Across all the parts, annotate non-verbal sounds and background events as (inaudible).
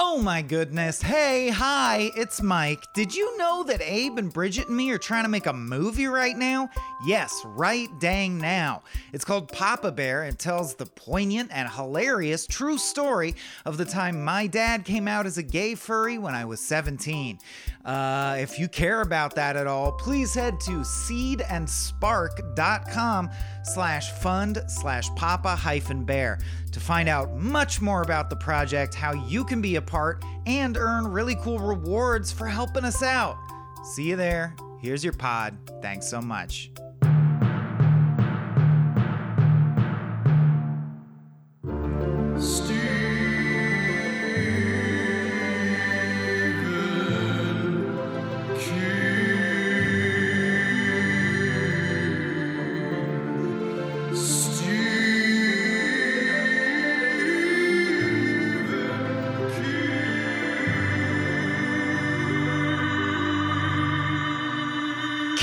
Oh my goodness. Hey, hi, it's Mike. Did you know that Abe and Bridget and me are trying to make a movie right now? Yes, right dang now. It's called Papa Bear and tells the poignant and hilarious true story of the time my dad came out as a gay furry when I was 17. Uh, if you care about that at all, please head to seedandspark.com slash fund slash papa hyphen bear to find out much more about the project, how you can be a part, and earn really cool rewards for helping us out. See you there. Here's your pod. Thanks so much.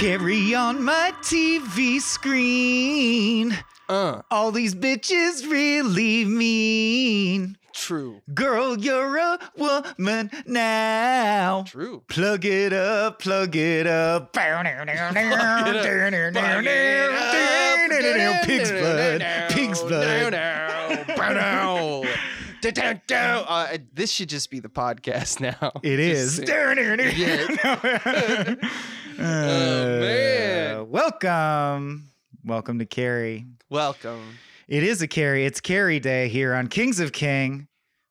Carry on my TV screen. Uh, All these bitches really mean. true. Girl, you're a woman now. True. Plug it up, plug it up. (laughs) Pig's blood, pig's blood. Uh, this should just be the podcast now. (laughs) It is. (laughs) (laughs) Oh, man. Uh, welcome. Welcome to Carrie. Welcome. It is a Carrie. It's Carrie Day here on Kings of King,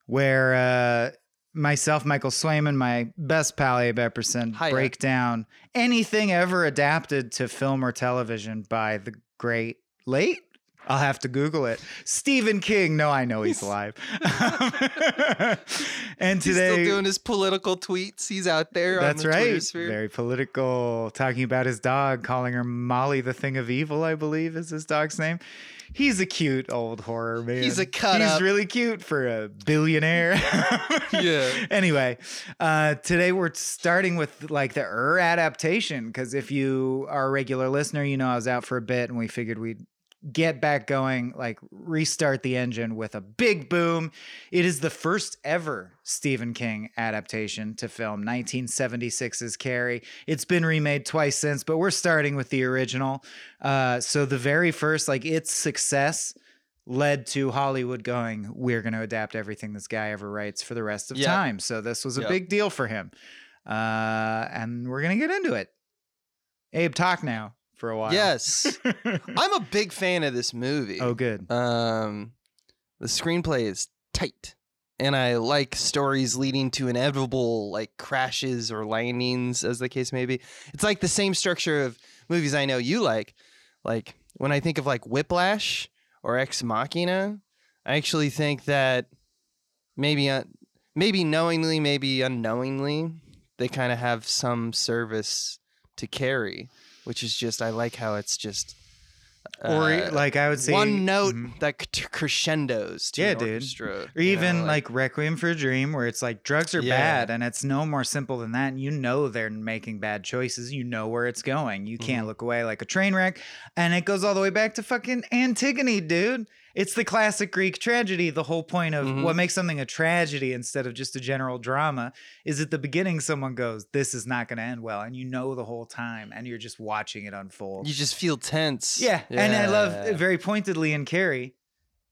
where uh, myself, Michael Swaim, my best pal Abe Epperson, Hiya. break down anything ever adapted to film or television by the great late. I'll have to Google it. Stephen King. No, I know he's alive. (laughs) and He's today, still doing his political tweets. He's out there. that's on the right. Very political. Talking about his dog, calling her Molly the Thing of Evil, I believe is his dog's name. He's a cute old horror man. He's a cut He's up. really cute for a billionaire. (laughs) Yeah. (laughs) Anyway, uh, today we're starting with like the Ur adaptation because if you are a regular listener, you know I was out for a bit and we figured we'd get back going, like restart the engine with a big boom. It is the first ever Stephen King adaptation to film, 1976's Carrie. It's been remade twice since, but we're starting with the original. Uh, so the very first, like its success led to Hollywood going, we're going to adapt everything this guy ever writes for the rest of Yep. time. So this was a Yep. big deal for him. Uh, and we're going to get into it. Abe, talk now for a while. Yes. (laughs) I'm a big fan of this movie. oh, good. Um, the screenplay is tight, and I like stories leading to inevitable like crashes or landings, as the case may be. It's like the same structure of movies I know you like. Like when I think of like Whiplash or Ex Machina, I actually think that maybe uh, maybe knowingly, maybe unknowingly, they kind of have some service to Carrie, which is just I like how it's just. or uh, like I would say one note Mhm. that c- crescendos to Yeah, dude. orchestra, Or even know, like, Requiem for a Dream, where it's like drugs are Yeah. bad and it's no more simple than that. And you know they're making bad choices. You know where it's going. You can't Mhm. look away like a train wreck. And it goes all the way back to fucking Antigone, dude. It's the classic Greek tragedy. The whole point of Mhm. what makes something a tragedy instead of just a general drama is at the beginning, someone goes, This is not going to end well. And you know the whole time. And you're just watching it unfold. you just feel tense. Yeah, and I love very pointedly in Carrie.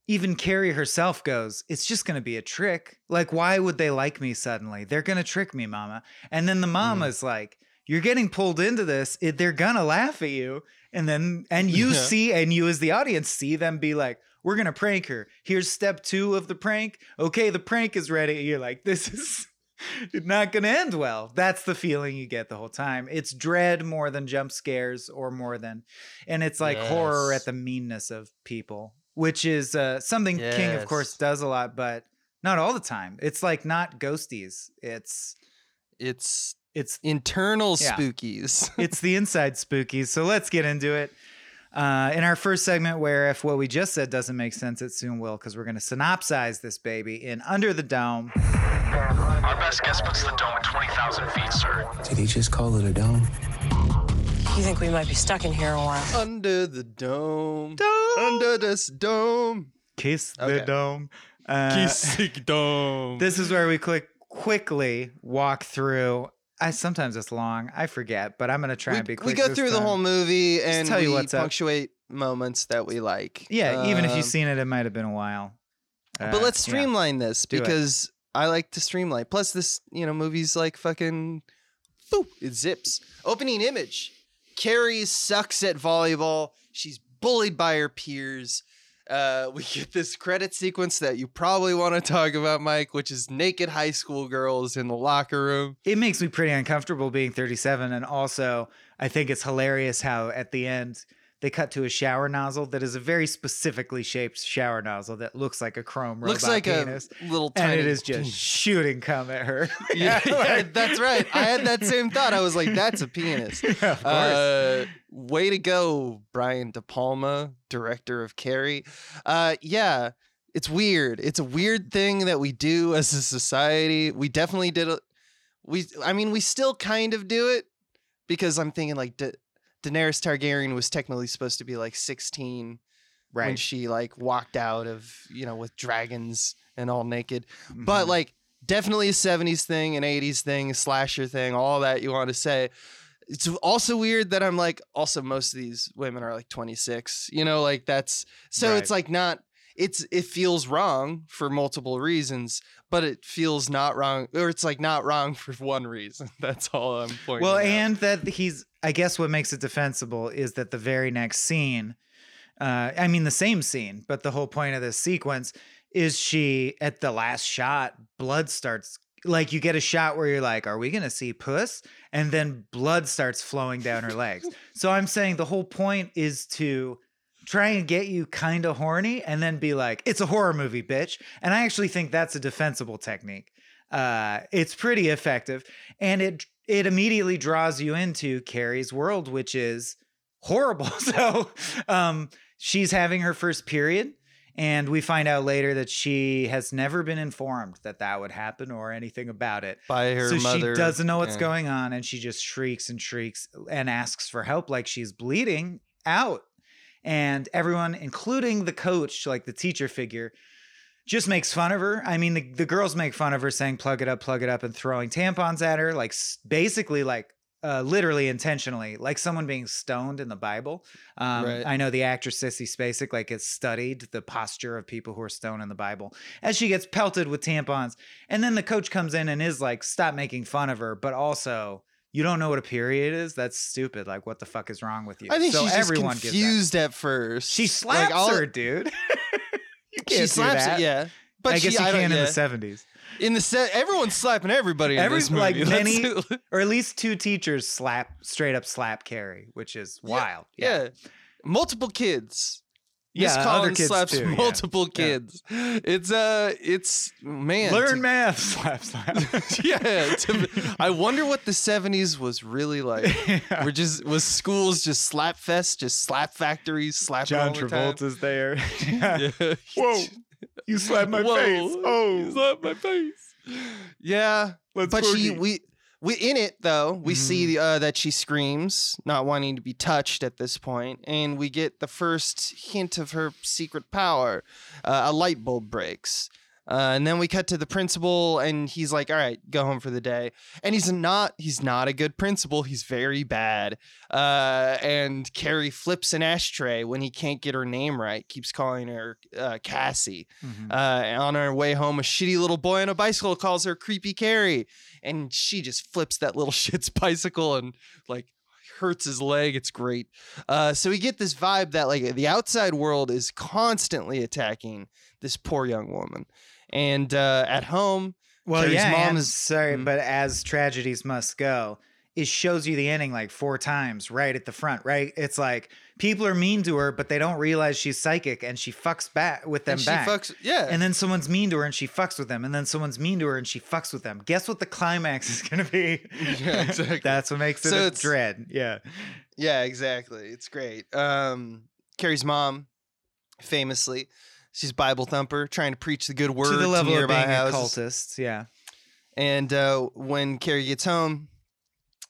Even Carrie herself goes, "It's just going to be a trick. Like, why would they like me suddenly? They're going to trick me, Mama." And then the Mm-hmm. mama's like, "You're getting pulled into this. They're gonna laugh at you." And then, and you (laughs) Yeah. see, and you as the audience see them be like, "We're gonna prank her. Here's step two of the prank. Okay, the prank is ready." You're like, "This is." (laughs) not going to end well. That's the feeling you get the whole time. It's dread more than jump scares or more than, and it's like horror at the meanness of people, which is uh, something King, of course, does a lot, but not all the time. It's like not ghosties. It's it's it's internal Yeah. spookies. it's the inside spookies. So let's get into it. Uh, in our first segment, where if what we just said doesn't make sense, it soon will, because we're going to synopsize this baby in Under the Dome. Our best guess puts the dome at 20,000 feet, sir. Did he just call it a dome? You think we might be stuck in here a while? Under the dome. Dome. Under this dome. Kiss the Okay. dome. Uh, Kiss the (laughs) dome. This is where we click quickly walk through. I sometimes it's long. I forget, but I'm gonna try we, and be Quick we go through the whole movie and tell you we what's up. punctuate moments that we like. Yeah, even if Um, you've seen it, it might have been a while. but Uh, let's yeah. streamline this because I like to streamline. Plus, this you know movie's like fucking, boop, it zips. Opening image: Carrie sucks at volleyball. She's bullied by her peers. Uh, we get this credit sequence that you probably want to talk about, Mike, which is naked high school girls in the locker room. It makes me pretty uncomfortable being 37, and also I think it's hilarious how at the end they cut to a shower nozzle that is a very specifically shaped shower nozzle that looks like a chrome robot Looks like penis, a little tiny. and it is just shooting cum at her. (laughs) yeah, yeah, like- that's right. I had that same thought. I was like, that's a penis. (laughs) Yeah, of course. Uh, way to go, Brian De Palma, director of Carrie. Uh, yeah, it's weird. It's a weird thing that we do as a society. We definitely did it. We, I mean, we still kind of do it because I'm thinking like Da- Daenerys Targaryen was technically supposed to be like 16 when right. she like walked out of you know with dragons and all naked but Mhm. like definitely a 70s thing an 80s thing a slasher thing all that you want to say it's also weird that i'm like also most of these women are like 26 you know like that's so it's like not it's it feels wrong for multiple reasons but it feels not wrong or it's like not wrong (laughs) for one reason that's all i'm pointing Well, out. and that he's, I guess what makes it defensible is that the very next scene, uh, I mean, the same scene, but the whole point of this sequence is she, at the last shot, blood starts, like you get a shot where you're like, are we going to see puss? And then blood starts flowing down her legs. (laughs) so I'm saying the whole point is to try and get you kind of horny and then be like, it's a horror movie, bitch. And I actually think that's a defensible technique. Uh, it's pretty effective and it it immediately draws you into Carrie's world, which is horrible. (laughs) So um, she's having her first period, and we find out later that she has never been informed that that would happen or anything about it. by her so mother she doesn't know what's yeah. going on, and she just shrieks and shrieks and asks for help, like she's bleeding out. And everyone, including the coach, like the teacher figure, just makes fun of her. I mean, the, the girls make fun of her saying, plug it up, plug it up, and throwing tampons at her, like basically, like uh, literally intentionally, like someone being stoned in the Bible. Um, Right. I know the actress Sissy Spacek, like, has studied the posture of people who are stoned in the Bible as she gets pelted with tampons. And then the coach comes in and is like, stop making fun of her, but also, you don't know what a period is? That's stupid. Like, what the fuck is wrong with you? I think so she's just everyone gets confused at first. She Like, slaps all- her, dude. (laughs) you can't She slaps that. it, yeah. But I guess she, you I can in yeah. the seventies, In the set, everyone's slapping everybody in Every- this movie. (laughs) like, many- or at least two teachers slap straight up slap Carrie, which is Yeah, wild. yeah. multiple kids. Yeah, Miss other Collins kids slaps too, multiple Yeah. kids. It's uh, it's man. learn to- math. (laughs) Slap, slap. (laughs) yeah, to- I wonder what the '70s was really like. (laughs) We're just was schools just slap fest, just slap factories, slap. John all the time? Travolta's there. Yeah. Whoa, you slapped my Whoa, face. you Oh, slapped my face. Yeah, let's but she we in it though we Mhm. see uh, that she screams not wanting to be touched at this point and we get the first hint of her secret power uh, a light bulb breaks uh, and then we cut to the principal and he's like all right go home for the day and he's not he's not a good principal he's very bad uh, and carrie flips an ashtray when he can't get her name right keeps calling her uh, cassie Mhm. uh, on her way home, a shitty little boy on a bicycle calls her creepy Carrie, and she just flips that little (laughs) shit's bicycle and like hurts his leg. It's great. Uh, so we get this vibe that like the outside world is constantly attacking this poor young woman, and uh, at home, Well, Carrie's yeah, mom is- sorry, Mhm. but as tragedies must go, it shows you the ending like four times right at the front, right? It's like people are mean to her, but they don't realize she's psychic and she fucks back with them and she back. fucks. Yeah, and then someone's mean to her and she fucks with them, and then someone's mean to her and she fucks with them. Guess what the climax is gonna be? (laughs) Yeah, exactly. That's what makes it So a it's- dread. Yeah. Yeah, exactly. It's great. Um, Carrie's mom, famously, she's Bible thumper, trying to preach the good word to the level of being houses. a cultist. Yeah. And uh, when Carrie gets home,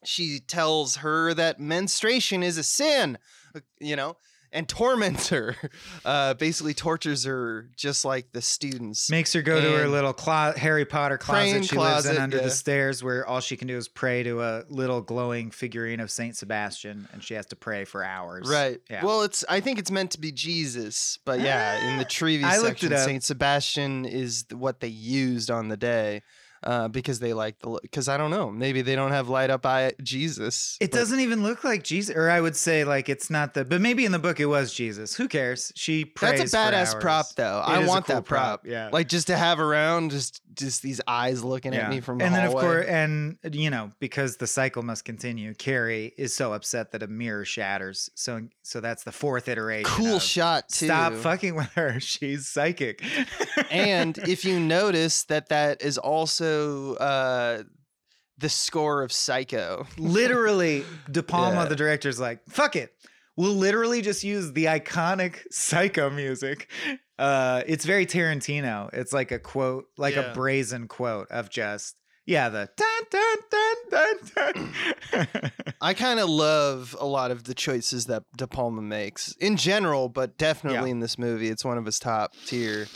she tells her that menstruation is a sin. Uh, You know, and torments her. (laughs) Uh, basically tortures her just like the students. Makes her go to her little clo- Harry Potter closet she lives in under yeah. the stairs, where all she can do is pray to a little glowing figurine of Saint Sebastian, and she has to pray for hours. Right. Yeah. Well, it's I think it's meant to be Jesus, but yeah, in the Trevi I looked it section. Saint Sebastian is what they used on the day. Uh, because they like the because I don't know maybe they don't have light up eye Jesus. It but- doesn't even look like Jesus, or I would say like it's not the. But maybe in the book it was Jesus. Who cares? She prays. That's a badass prop though. It I want cool that prop. Yeah. Like just to have around, just just these eyes looking Yeah. at me from the and then of course, and you know, because the cycle must continue. Carrie is so upset that a mirror shatters. So, so that's the fourth iteration. cool of, shot too. Stop fucking with her. (laughs) She's psychic. and (laughs) if you notice that that is also uh, the score of Psycho. (laughs) literally, De Palma, Yeah. the director's like, fuck it. We'll literally just use the iconic (laughs) Psycho music. Uh, it's very Tarantino. It's like a quote, like Yeah. a brazen quote of just, yeah, the dun dun dun. (laughs) I kind of love a lot of the choices that De Palma makes in general, but definitely in this movie, it's one of his top tier.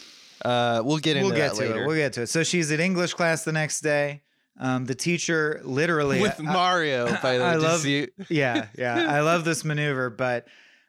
Uh, we'll get into we'll get that to later. it. We'll get to it. So she's in English class the next day. Um, the teacher literally With I- Mario, (laughs) by the way. I Did you love- (laughs) yeah, (laughs) yeah. I love this maneuver, but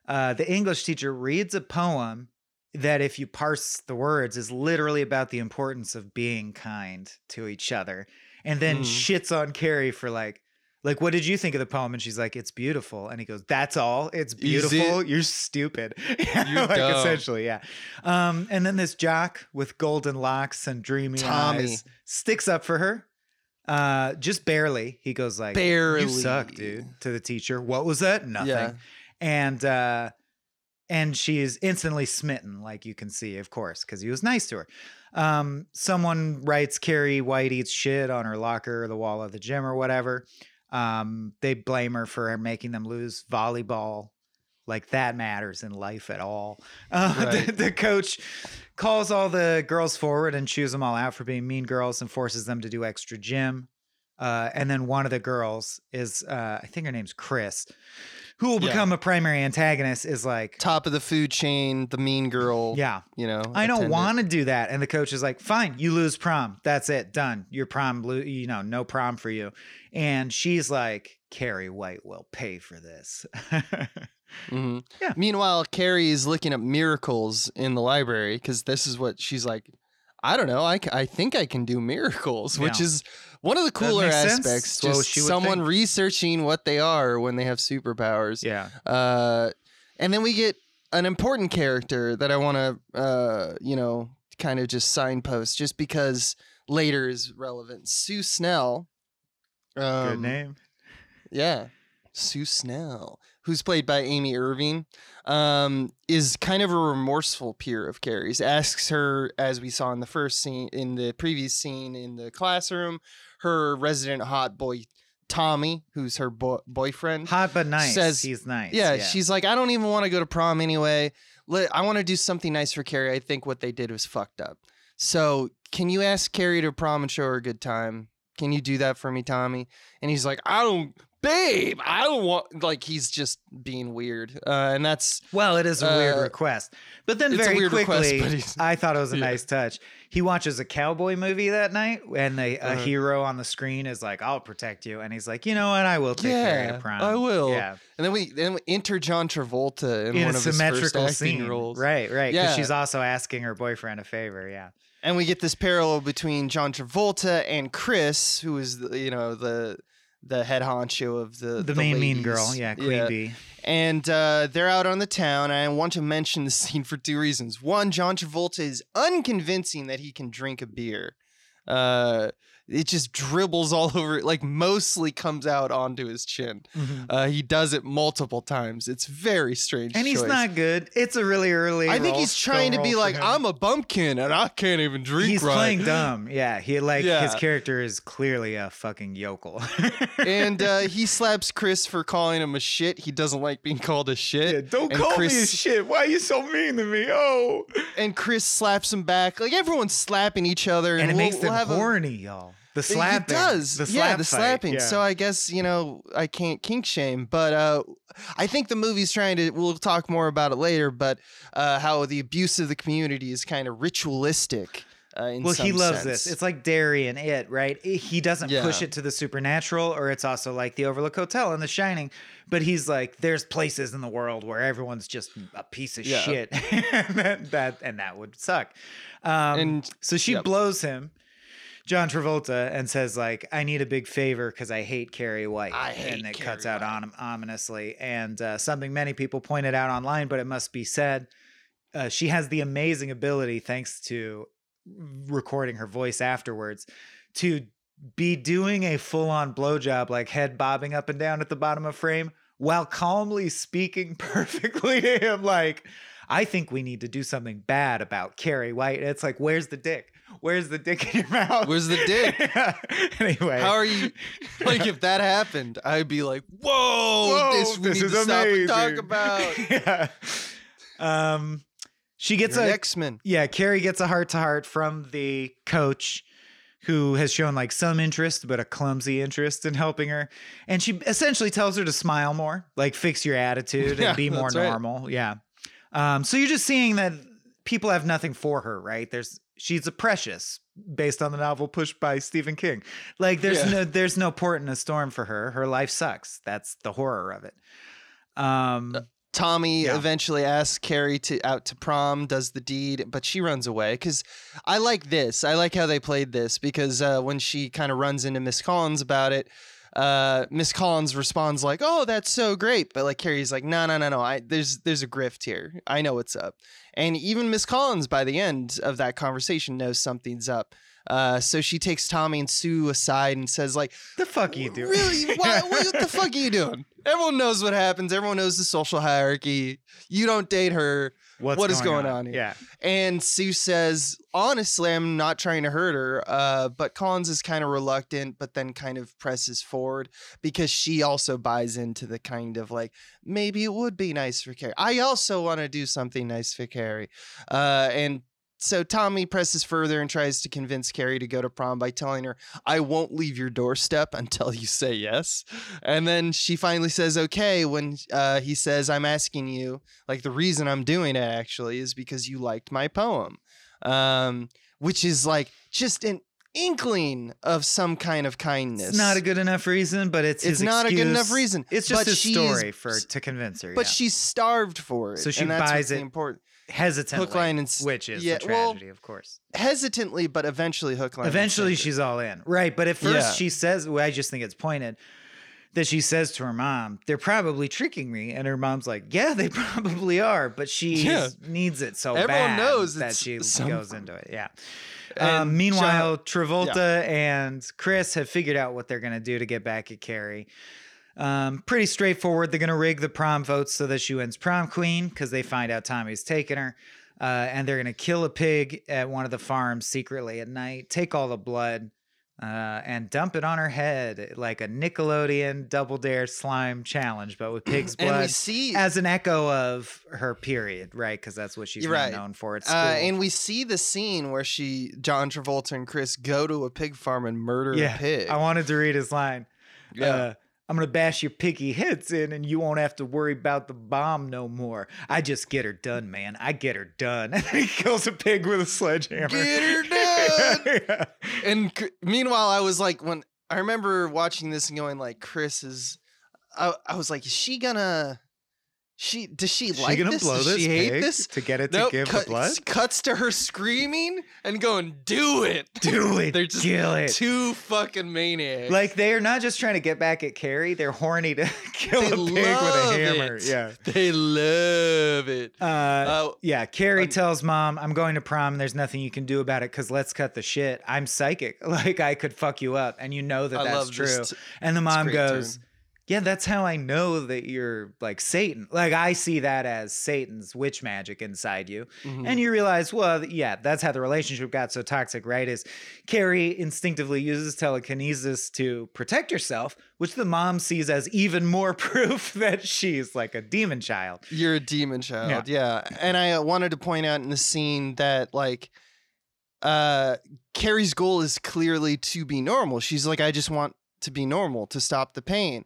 uh, the English teacher reads a poem that, if you parse the words, is literally about the importance of being kind to each other, and then Mm. shits on Carrie for like. Like, what did you think of the poem? And she's like, "It's beautiful." And he goes, "That's all. It's beautiful. You're stupid." (laughs) You're like dumb. essentially, yeah. Um, and then this jock with golden locks and dreamy Tommy. eyes sticks up for her, uh, just barely. He goes like, Barely. "You suck, dude." To the teacher, what was that? Nothing. Yeah. And uh, and she is instantly smitten, like you can see, of course, because he was nice to her. Um, someone writes Carrie White eats shit on her locker or the wall of the gym or whatever. Um, they blame her for making them lose volleyball. Like that matters in life at all. (laughs) Uh, the, the coach calls all the girls forward and chews them all out for being mean girls and forces them to do extra gym. Uh, and then one of the girls is, uh, I think her name's Chris, who will Yeah. become a primary antagonist. Is like, Top of the food chain, the mean girl. yeah, You know, I don't want to do that. And the coach is like, fine, you lose prom. That's it. Done. Your prom, lo- you know, no prom for you. And she's like, Carrie White will pay for this. Mhm. (laughs) Yeah. Meanwhile, Carrie is looking up miracles in the library because this is what she's like. I don't know. I, I think I can do miracles, (laughs) which Yeah. is one of the cooler sense. aspects. Just someone think. researching what they are when they have superpowers. yeah. Uh, and then we get an important character that I want to, uh, you know, kind of just signpost just because later is relevant. Sue Snell. Um, Good name. yeah. Sue Snell, who's played by Amy Irving, um, is kind of a remorseful peer of Carrie's. Asks her, as we saw in the first scene, in the previous scene in the classroom, her resident hot boy, Tommy, who's her bo- boyfriend. Hot but nice. Says- He's nice. yeah, she's like, I don't even want to go to prom anyway. Let, I want to do something nice for Carrie. I think what they did was fucked up. So, can you ask Carrie to prom and show her a good time? Can you do that for me, Tommy? And he's like, I don't, babe, I don't want, like, he's just being weird. Uh, and that's, Well, it is a weird Uh, request. But then very weird request, quickly, I thought it was a Yeah. nice touch. He watches a cowboy movie that night, and they, a Uh-huh. hero on the screen is like, "I'll protect you," and he's like, "You know what? I will take care Yeah, of prom. I will." Yeah, and then we, then we enter John Travolta in, in one a of his first symmetrical acting scene, roles. right? Right. Because Yeah. she's also asking her boyfriend a favor. Yeah. and we get this parallel between John Travolta and Chris, who is you know the the head honcho of the The, main mean girl. Yeah, Queen Bee. And uh, they're out on the town. And I want to mention the (laughs) scene for two reasons. One, John Travolta is unconvincing that he can drink a beer. Uh, it just dribbles all (laughs) over, like mostly comes out onto his chin. Uh, he does it multiple times. It's very strange. And he's not good. It's a really early. I think he's trying to be like, him. I'm a bumpkin and I can't even drink He's right. playing dumb. (laughs) Yeah, he like his character is clearly a fucking yokel. (laughs) and uh, he slaps Chris for calling him a shit. He doesn't like being called a shit. Yeah, don't And call me a shit. Why are you so mean to me? Oh, And Chris slaps him back. Like everyone's slapping each other, and it we'll- makes we'll them a- horny, y'all. The slapping. He does. The yeah, the fight, slapping. yeah. So I guess, you know, I can't kink shame, but uh I think the movie's trying to we'll talk more about it later, but uh how the abuse of the community is kind of ritualistic. Uh, well, he loves sense. this. It's like Derry and It, right? He doesn't push it to the supernatural, or it's also like the Overlook Hotel and The Shining. But he's like, there's places in the world where everyone's just a piece of Yeah. shit, (laughs) and that, that and that would suck. Um, And- so she yep. blows him, John Travolta, and says like, "I need a big favor because I hate Carrie White," I hate and it Carrie cuts out on ominously, and uh, something many people pointed out online, but it must be said. Uh, she has the amazing ability, thanks to recording her voice afterwards, to be doing a full on blowjob, like head bobbing up and down at the bottom of frame, while calmly speaking (laughs) perfectly to him. Like, I think we need to do something bad about Carrie White. It's like, where's the dick? Where's the dick in your mouth? Where's the dick? (laughs) anyway. How are you like if that happened, I'd be like, Whoa, Whoa, this we need to stop and talk (laughs) about. yeah. Um, she gets You're a an X-Men. yeah. Carrie gets a heart to heart from the coach, who has shown like some interest, but a clumsy interest in helping her, and she essentially tells her to smile more, like fix your attitude (laughs) Yeah, and be more that's right. normal. Yeah. Um, so you're just seeing that people have nothing for her, right? There's she's a precious based on the novel pushed by Stephen King. Like there's Yeah. no there's no port in a storm for her. Her life sucks. That's the horror of it. Um Tommy Yeah. eventually asks Carrie to out to prom, does the deed, but she runs away. Because I like this. I like how they played this because uh, when she kind of runs into Miss Collins about it, uh, Miss Collins responds like, "Oh, that's so great," but like Carrie's like, "No, no, no, no. I there's there's a grift here. I know what's up." And even Miss Collins, by the end of that conversation, knows something's up. Uh, so she takes Tommy and Sue aside and says, "Like, the fuck are you do? Really? Why, (laughs) what the fuck are you doing? Everyone knows what happens. Everyone knows the social hierarchy. You don't date her. What's What is going on here? Yeah. And Sue says, honestly, I'm not trying to hurt her. Uh, but Collins is kind of reluctant, but then kind of presses forward because she also buys into the kind of like, maybe it would be nice for Carrie. I also want to do something nice for Carrie. Uh, and so Tommy presses further and tries to convince Carrie to go to prom by telling her, I won't leave your doorstep until you say yes. And then she finally says, okay, when uh, he says, I'm asking you, like the reason I'm doing it actually is because you liked my poem, um, which is like just an inkling of some kind of kindness. It's not a good enough reason, but it's It's not a good enough reason, It's just but story for to convince her. But yeah. she's starved for it. So she and that's buys it important. Hesitantly, hook, line, and which is yeah, the well, tragedy, of course. Hesitantly, but eventually hook, line. Eventually, she's all in, right? But at first, Yeah. she says, well, "I just think it's pointed." That she says to her mom, "They're probably tricking me," and her mom's like, "Yeah, they (laughs) probably are," but she Yeah. needs it so Everyone bad knows that she (laughs) some- goes into it. Yeah. Um, meanwhile, Travolta and Chris have figured out what they're going to do to get back at Carrie. Um, pretty straightforward. They're going to rig the prom votes so that she wins prom queen because they find out Tommy's taken her. Uh, and they're going to kill a pig at one of the farms secretly at night, take all the blood, uh, and dump it on her head like a Nickelodeon Double Dare slime challenge, but with pig's blood. and we see as an echo of her period, right? Because that's what she's right. known for at school. Uh, and we see the scene where she, John Travolta and Chris go to a pig farm and murder yeah, a pig. I wanted to read his line. Yeah. I'm gonna bash your piggy heads in, and you won't have to worry about the bomb no more. I just get her done, man. I get her done. (laughs) And he kills a pig with a sledgehammer. Get her (laughs) done. Yeah. and c- meanwhile, I was like, when I remember watching this and going like, Chris is, I, I was like, is she gonna, she does she She like gonna this? blow Does this she hate this? to get it to Nope, give cut- the blood? Cuts to her screaming and going, "Do it, (laughs) Do it, (laughs) They're just kill it. two fucking maniacs. Like they are not just trying to get back at Carrie; they're horny to (laughs) kill They a pig with a hammer. it. Yeah. they love it. Uh, Uh, yeah, Carrie um, tells mom, "I'm going to prom. There's nothing you can do about it because let's cut the shit. I'm psychic. Like I could fuck you up, and you know that I that's true." t- and the mom goes, turn. "Yeah, that's how I know that you're like Satan. Like I see that as Satan's witch magic inside you." Mhm. And you realize, well, yeah, that's how the relationship got so toxic, right? Is Carrie instinctively uses telekinesis to protect herself, which the mom sees as even more (laughs) proof that she's like a demon child. You're a demon child, yeah. yeah. And I uh, wanted to point out in the scene that like uh, Carrie's goal is clearly to be normal. She's like, I just want to be normal to stop the pain.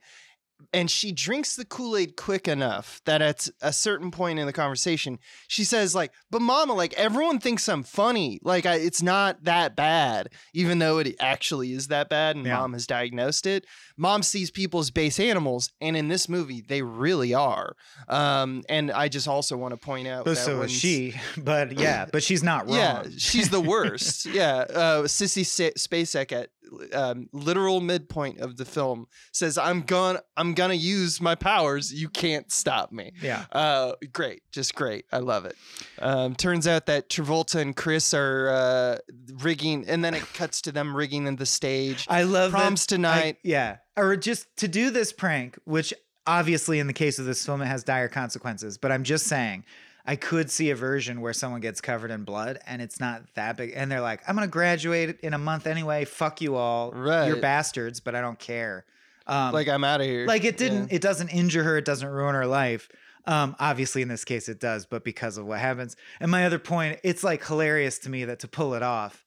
And she drinks the Kool Aid quick enough that at a certain point in the conversation, she says, like, but mama, like, everyone thinks I'm funny. Like, I, it's not that bad, even though it actually is that bad and Yeah. mom has diagnosed it. Mom sees people as base animals. And in this movie, they really are. Um, and I just also want to point out Oh, that so is she, (laughs) but yeah, but she's not wrong. yeah, she's the (laughs) worst. yeah, uh, Sissy Sa- Spacek at um, literal midpoint of the film says, "I'm gonna, I'm gonna use my powers. You can't stop me." Yeah. Uh, great, just great. I love it. Um, turns out that Travolta and Chris are uh, rigging, and then it (sighs) cuts to them rigging in the stage. I love that- Proms I- tonight. yeah. Or just to do this prank, which obviously in the case of this film, it has dire consequences. But I'm just saying, I could see a version where someone gets covered in blood and it's not that big. And they're like, I'm going to graduate in a month anyway. Fuck you all. You're bastards, but I don't care. Um, like I'm out of here. like it didn't Yeah. it doesn't injure her it doesn't ruin her life um obviously in this case it does but because of what happens and my other point it's like hilarious to me that to pull it off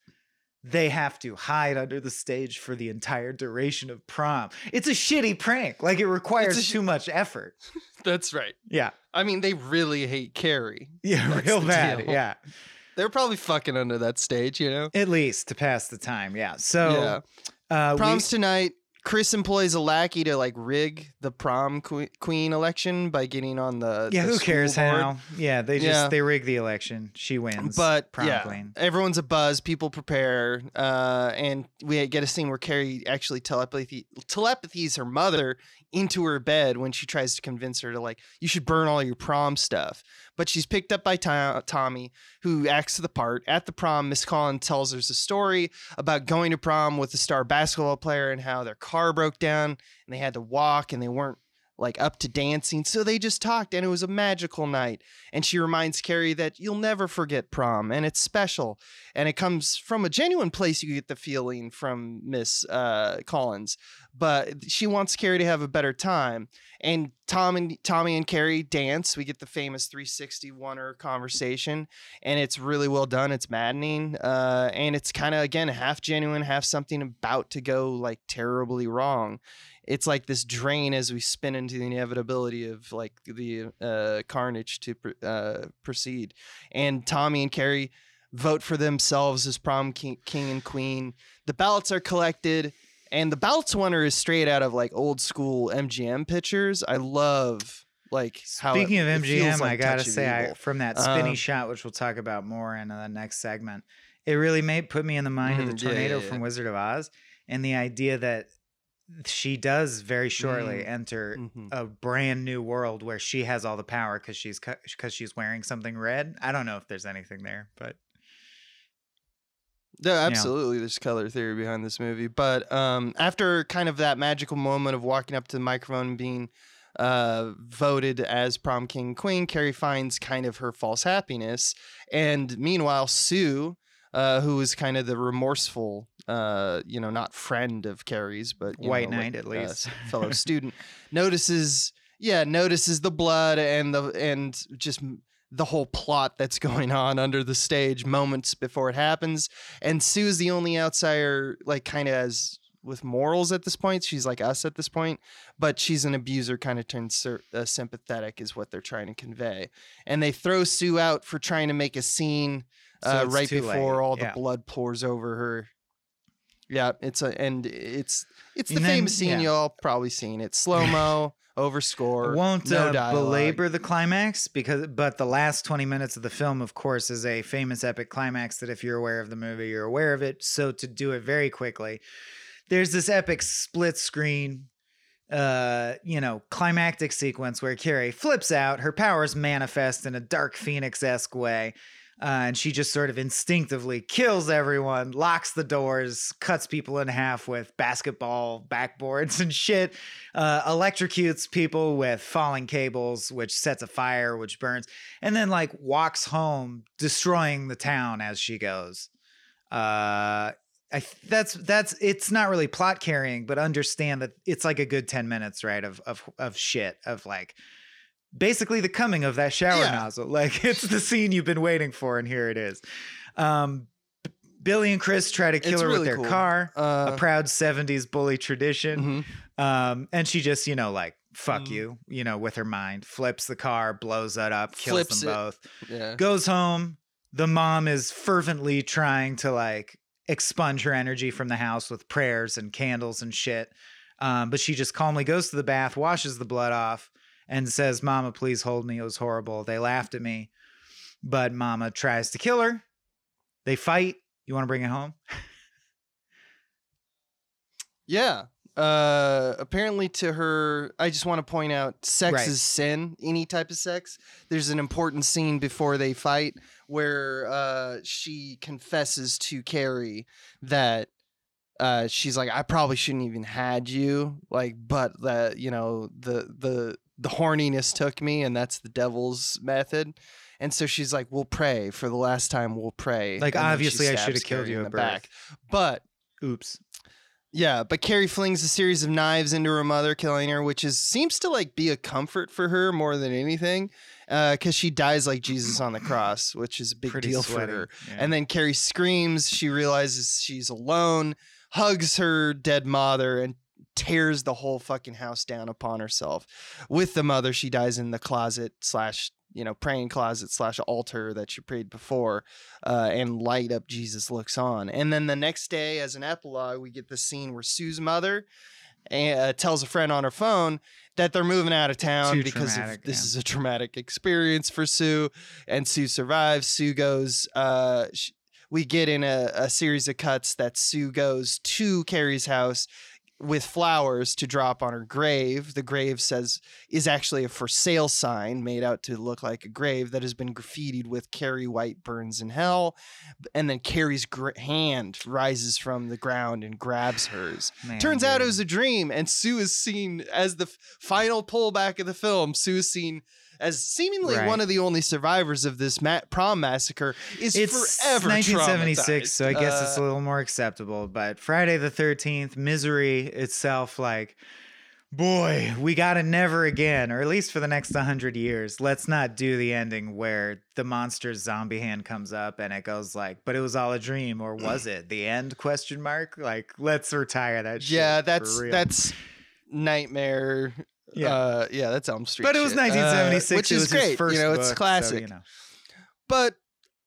they have to hide under the stage for the entire duration of prom it's a shitty prank like it requires sh- too much effort (laughs) That's right. yeah I mean, they really hate Carrie. yeah That's real bad deal. yeah They're probably fucking under that stage, you know. at least to pass the time yeah so uh we- Proms tonight. Chris employs a lackey to like rig the prom que- queen election by getting on the yeah the who cares board. how yeah they just Yeah. they rig the election she wins But prom yeah, queen everyone's a buzz. People prepare, uh, and we get a scene where Carrie actually telepathy telepathies her mother into her bed when she tries to convince her to like you should burn all your prom stuff. But she's picked up by To- Tommy, who acts the part at the prom. Miss Collins tells us a story about going to prom with a star basketball player and how their car broke down and they had to walk and they weren't like up to dancing. So they just talked and it was a magical night. And she reminds Carrie that you'll never forget prom and it's special. And it comes from a genuine place. You get the feeling from Miss uh, Collins, but she wants Carrie to have a better time. And Tom and Tommy and Carrie dance. We get the famous 360 oner conversation, and it's really well done. It's maddening, uh, and it's kind of again half genuine, half something about to go like terribly wrong it's like this drain as we spin into the inevitability of like the uh, carnage to pr- uh, proceed. And Tommy and Carrie vote for themselves as prom king, king and queen. The ballots are collected, and the ballots winner is straight out of like old school MGM pictures. I love like it- Speaking of it feels MGM, like I gotta say, I, from that spinny Um, shot, which we'll talk about more in the next segment, it really made put me in the mind of the Mhm, yeah, yeah, tornado yeah. from Wizard of Oz, and the idea that she does very shortly Mm, enter mhm. a brand new world where she has all the power because she's because she's wearing something red. I don't know if there's anything there, but Yeah, absolutely. There's color theory behind this movie. But um, after kind of that magical moment of walking up to the microphone and being uh, voted as prom king queen, Carrie finds kind of her false happiness. And meanwhile, Sue, uh, who is kind of the remorseful, uh, you know, not friend of Carrie's, but White know, knight like, at uh, least. (laughs) fellow student, notices, yeah, notices the blood and the and just the whole plot that's going on under the stage moments before it happens. And Sue's the only outsider, like kind of as with morals at this point. She's like us at this point, but she's an abuser, kind of turns ser- uh, sympathetic, is what they're trying to convey. And they throw Sue out for trying to make a scene uh, it's right before late, all the blood pours over her. Yeah, it's a and it's it's the And then- famous scene yeah. y'all probably seen. It's slow mo, (laughs) over score. Won't no uh, dialogue. belabor the climax because, but the last 20 minutes of the film, of course, is a famous epic climax that if you're aware of the movie, you're aware of it. So to do it very quickly, there's this epic split screen, uh, you know, climactic sequence where Carrie flips out, her powers manifest in a dark phoenix esque way. Uh, and she just sort of instinctively kills everyone, locks the doors, cuts people in half with basketball backboards (laughs) and shit, uh, electrocutes people with falling cables, which sets a fire, which burns, and then like walks home, destroying the town as she goes. Uh, I th- that's that's it's not really plot carrying, but understand that it's like a good ten minutes, right? Of of of shit of like basically the coming of that shower Yeah. nozzle. (laughs) Like it's the scene you've been waiting for, and here it is. Um, Billy and Chris try to kill It's her really with their cool. car, Uh, a proud 70s bully tradition. mhm. Um, and she just, you know, like, fuck Mhm. you, you know, with her mind, flips the car, blows that up, kills Flips them it. both, Yeah. goes home. The mom is fervently trying to like expunge her energy from the house with prayers and candles and shit. Um, but she just calmly goes to the bath, washes the blood off, and says, Mama, please hold me. It was horrible. They laughed at me. But Mama tries to kill her. They fight. You want to bring it home? Yeah. Uh apparently to her I just want to point out sex Right. is sin, any type of sex. There's an important scene before they fight where uh she confesses to Carrie that uh she's like I probably shouldn't even had you like but the you know the the the horniness took me and that's the devil's method. And so she's like we'll pray for the last time we'll pray. Like, And obviously, I should have killed you in the birth. back. But Oops. yeah, but Carrie flings a series of knives into her mother, killing her, which is seems to like be a comfort for her more than anything, uh, because she dies like Jesus on the cross, which is a big Pretty deal sweaty. for her. Yeah. And then Carrie screams. She realizes she's alone, hugs her dead mother, and tears the whole fucking house down upon herself. With the mother, she dies in the closet slash you know praying closet slash altar that she prayed before, uh, and light up Jesus looks on. And then the next day, as an epilogue, we get the scene where Sue's mother uh, tells a friend on her phone that they're moving out of town Too because of, this yeah. is a traumatic experience for Sue, and Sue survives. Sue goes. Uh, sh- we get in a, a series of cuts that Sue goes to Carrie's house with flowers to drop on her grave. The grave says is actually a for sale sign made out to look like a grave that has been graffitied with Carrie White burns in hell, and then Carrie's gr- hand rises from the ground and grabs hers. Man, Turns out it was a dream, and Sue is seen as the f- final pullback of the film. Sue is seen as seemingly Right. one of the only survivors of this ma- prom massacre. Is it's forever 1976, so I guess it's a Uh, little more acceptable. But Friday the 13th, Misery itself, like, boy, we gotta never again, or at least for the next 100 years, let's not do the ending where the monster's zombie hand comes up and it goes like, but it was all a dream, or was it the end? Question mark. Like, let's retire that. Shit yeah, that's that's nightmare. Yeah. uh, yeah, that's Elm Street. But it was shit. Uh, 1976, which it is great. you know, book, it's so, classic. you know. But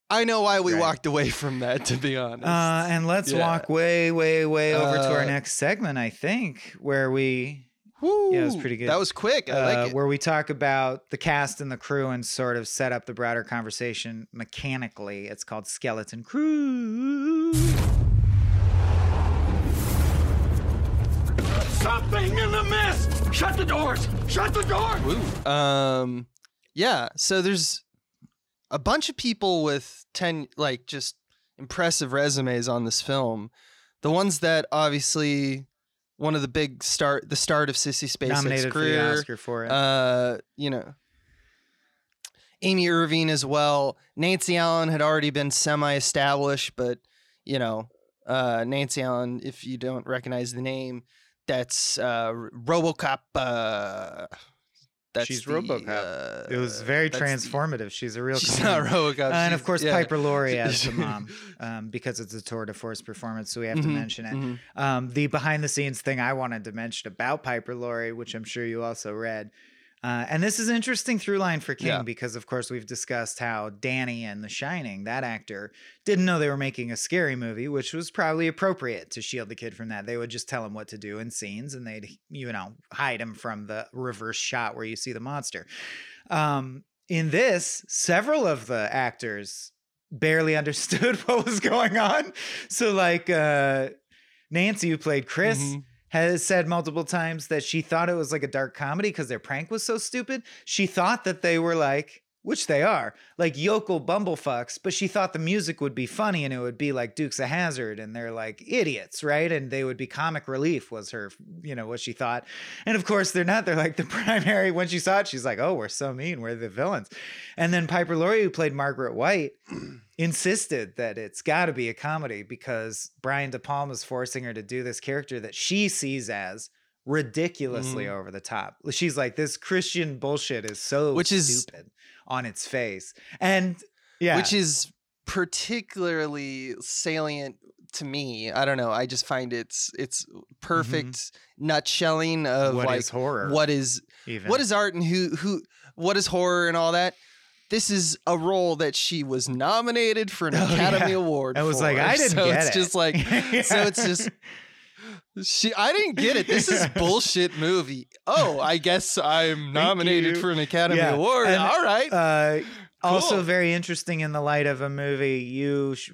I know why we Right. walked away (laughs) from that. To be honest, Uh, and let's Yeah. walk way, way, way over to our Uh, next segment. I think where we yeah, it was pretty good. That was quick. I uh, like it. where we talk about the cast and the crew and sort of set up the broader conversation mechanically. It's called Skeleton Crew. Something in the mist! Shut the doors! Shut the doors! Woo. Um, yeah. So there's a bunch of people with ten, like just impressive resumes on this film. The ones that obviously one of the big start, the start of Sissy Spacek's Nominated for the career. Oscar for it. Uh, you know, Amy Irving as well. Nancy Allen had already been semi-established, but you know, uh, Nancy Allen, if you don't recognize the name, that's uh, RoboCop. Uh, that's She's the, RoboCop. Uh, it was very that's the- transformative. She's a real. (laughs) She's command. not RoboCop. Uh, and of course, yeah. Piper Laurie as the (laughs) mom, um, because it's a tour de force performance, so we have to Mhm, mention it. mhm. Um, the behind the scenes thing I wanted to mention about Piper Laurie, which I'm sure you also read. Uh, and this is an interesting through line for King Yeah. because, of course, we've discussed how Danny and The Shining, that actor, didn't know they were making a scary movie, which was probably appropriate to shield the kid from that. They would just tell him what to do in scenes and they'd, you know, hide him from the reverse shot where you see the monster. Um, in this, several of the actors barely (laughs) understood what was going on. So, like, uh, Nancy, who played Chris, Mhm. Has said multiple times that she thought it was like a dark comedy because their prank was so stupid. She thought that they were like, which they are, like yokel bumblefucks, but she thought the music would be funny and it would be like Dukes of Hazzard and they're like idiots, right? And they would be comic relief was her, you know, what she thought. And of course they're not. They're like the (laughs) primary. When she saw it, she's like, oh, we're so mean. We're the villains. And then Piper Laurie, who played Margaret White, (clears throat) insisted that it's got to be a comedy because Brian De Palma's forcing her to do this character that she sees as ridiculously Mhm. over the top. She's like, this Christian bullshit is so Which is- stupid on its face. And yeah, Which is particularly salient to me. I don't know. I just find it's it's mm-hmm. perfect nutshelling of What like is horror? what is even what is art and who who what is horror and all that. This is a role that she was nominated for an (laughs) Oh, Academy yeah. Award. I was for. like, I (laughs) didn't so get it's it. just like so it's (laughs) just she I didn't get it. This is (laughs) bullshit movie. Oh, I guess I'm nominated for an Academy Yeah, Award. and, All right. Uh, also, very interesting in the light of a movie you sh-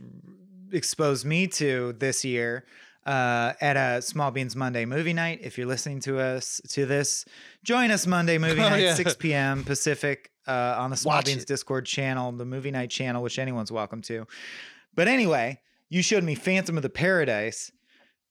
exposed me to this year uh, at a Small Beans Monday movie night. If you're listening to us to this, join us Monday (laughs) movie Oh, night, yeah. 6 p.m. Pacific uh, on the Small Watch Beans it. Discord channel, the movie night channel, which anyone's welcome to. But anyway, you showed me Phantom of the Paradise.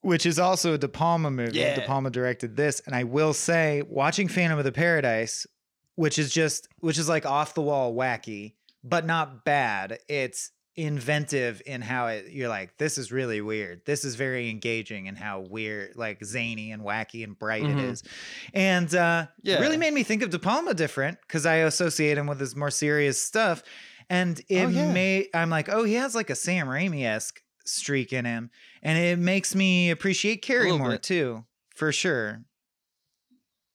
Which is also a De Palma movie. Yeah. De Palma directed this, and I will say, watching Phantom of the Paradise, which is just which is like off the wall wacky but not bad it's inventive in how it you're like this is really weird this is very engaging in how weird like zany and wacky and bright Mhm. it is and uh Yeah. really made me think of de palma different because i associate him with his more serious stuff and it Oh, yeah. may i'm like oh he has like a sam raimi-esque streak in him and it makes me appreciate carrie more bit. too for sure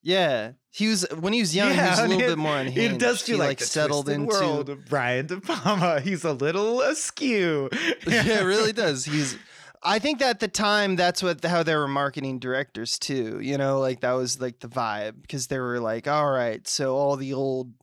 yeah. He was when he was young, he was a little it- bit more unhinged. It does feel he, like, like settled into world of Brian De Palma. (laughs) He's a little askew. (laughs) yeah, it really does. He's. I think that at the time that's what how they were marketing directors too. You know, like that was like the vibe because they were like, all right, so all the old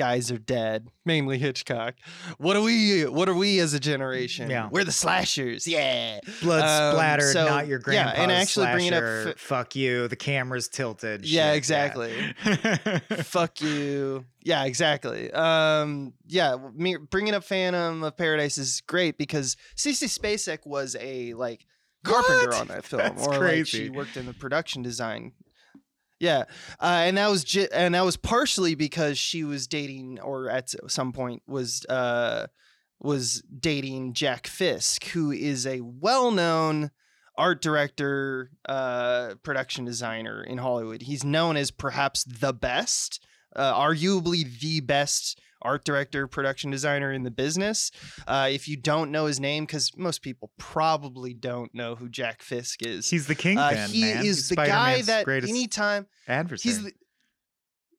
guys are dead, mainly Hitchcock. What are we? What are we as a generation? Yeah. we're the slashers. Yeah, Blood Um, splattered, so, not your yeah, and actually bringing up fi- Fuck you. The camera's tilted. Yeah, exactly. (laughs) fuck you. Yeah, exactly. Um, yeah, me, bringing up Phantom of Paradise is great because Sissy Spacek was a like carpenter What? on that film, That's or like crazy. she worked in the production design. Yeah, uh, and that was and that was partially because she was dating, or at some point was uh, was dating Jack Fisk, who is a well-known art director, uh, production designer in Hollywood. He's known as perhaps the best, uh, arguably the best art director, production designer in the business. Uh, if you don't know his name, because most people probably don't know who Jack Fisk is. He's the kingpin. uh, he man. is He's the guy that anytime adversary. he's the,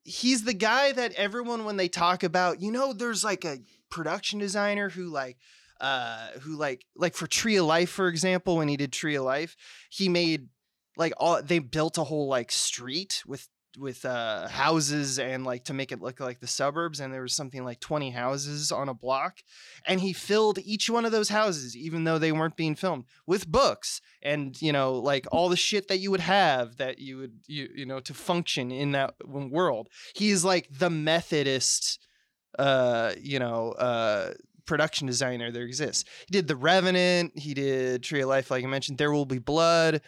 he's the guy that everyone when they talk about you know there's like a production designer who like uh who like like for tree of life for example when he did tree of life he made like all they built a whole like street with with uh houses and like to make it look like the suburbs and there was something like 20 houses on a block and he filled each one of those houses even though they weren't being filmed with books and you know like all the shit that you would have that you would you you know to function in that world. He's like the methodist uh you know uh production designer there exists. He did the revenant he did tree of life like i mentioned there will be blood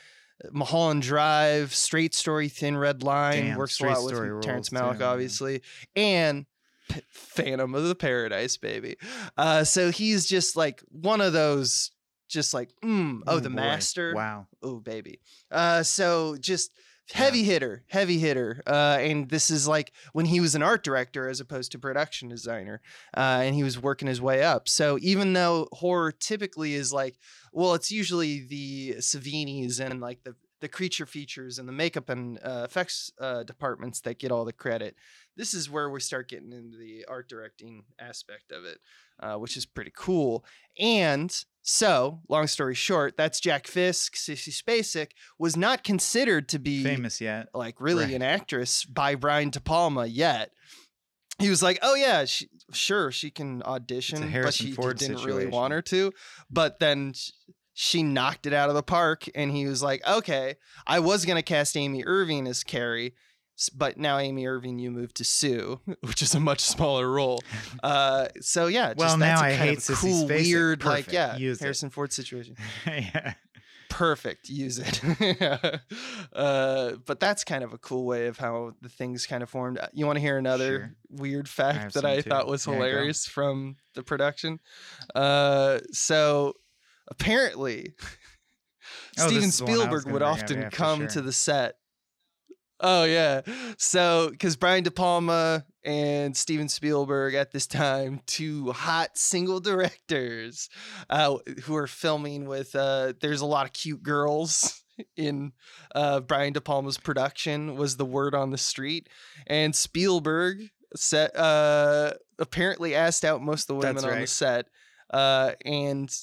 Mulholland Drive, Straight Story, Thin Red Line, Damn, works a lot with Terrence Malick, obviously, and P- Phantom of the Paradise, baby. Uh, so he's just like one of those, just like, mm, oh, Ooh, the boy. master, Wow. oh, baby. Uh, so just heavy hitter, heavy hitter. Uh, and this is like when he was an art director as opposed to production designer, uh, and he was working his way up. So even though horror typically is like, well, it's usually the Savinis and like the the creature features and the makeup and uh, effects uh, departments that get all the credit. This is where we start getting into the art directing aspect of it, uh, which is pretty cool. And so, long story short, that's Jack Fisk. Sissy Spacek was not considered to be Famous yet. like really Right. an actress by Brian De Palma yet. He was like, "Oh yeah, she, sure she can audition, but she Ford didn't really want her to." But then sh- she knocked it out of the park, and he was like, "Okay, I was gonna cast Amy Irving as Carrie." But now Amy Irving, you moved to Sue, (laughs) which is a much smaller role. (laughs) Uh, so yeah, just, Well, that's now a I hate of cool, weird, like yeah, Use it. Harrison Ford situation (laughs) yeah. perfect use it uh, but that's kind of a cool way of how the things kind of formed Uh, you want to hear another Sure. weird fact that i too. thought was Yeah, hilarious from the production uh, so apparently (laughs) Oh, steven this is the one I was spielberg would up, often yeah, come sure. to the set Oh yeah. So cuz Brian De Palma and Steven Spielberg at this time, two hot single directors uh, who are filming with. Uh, there's a lot of cute girls (laughs) in uh, Brian De Palma's production. Was the word on the street, and Spielberg set uh, apparently asked out most of the women That's on the set, uh, and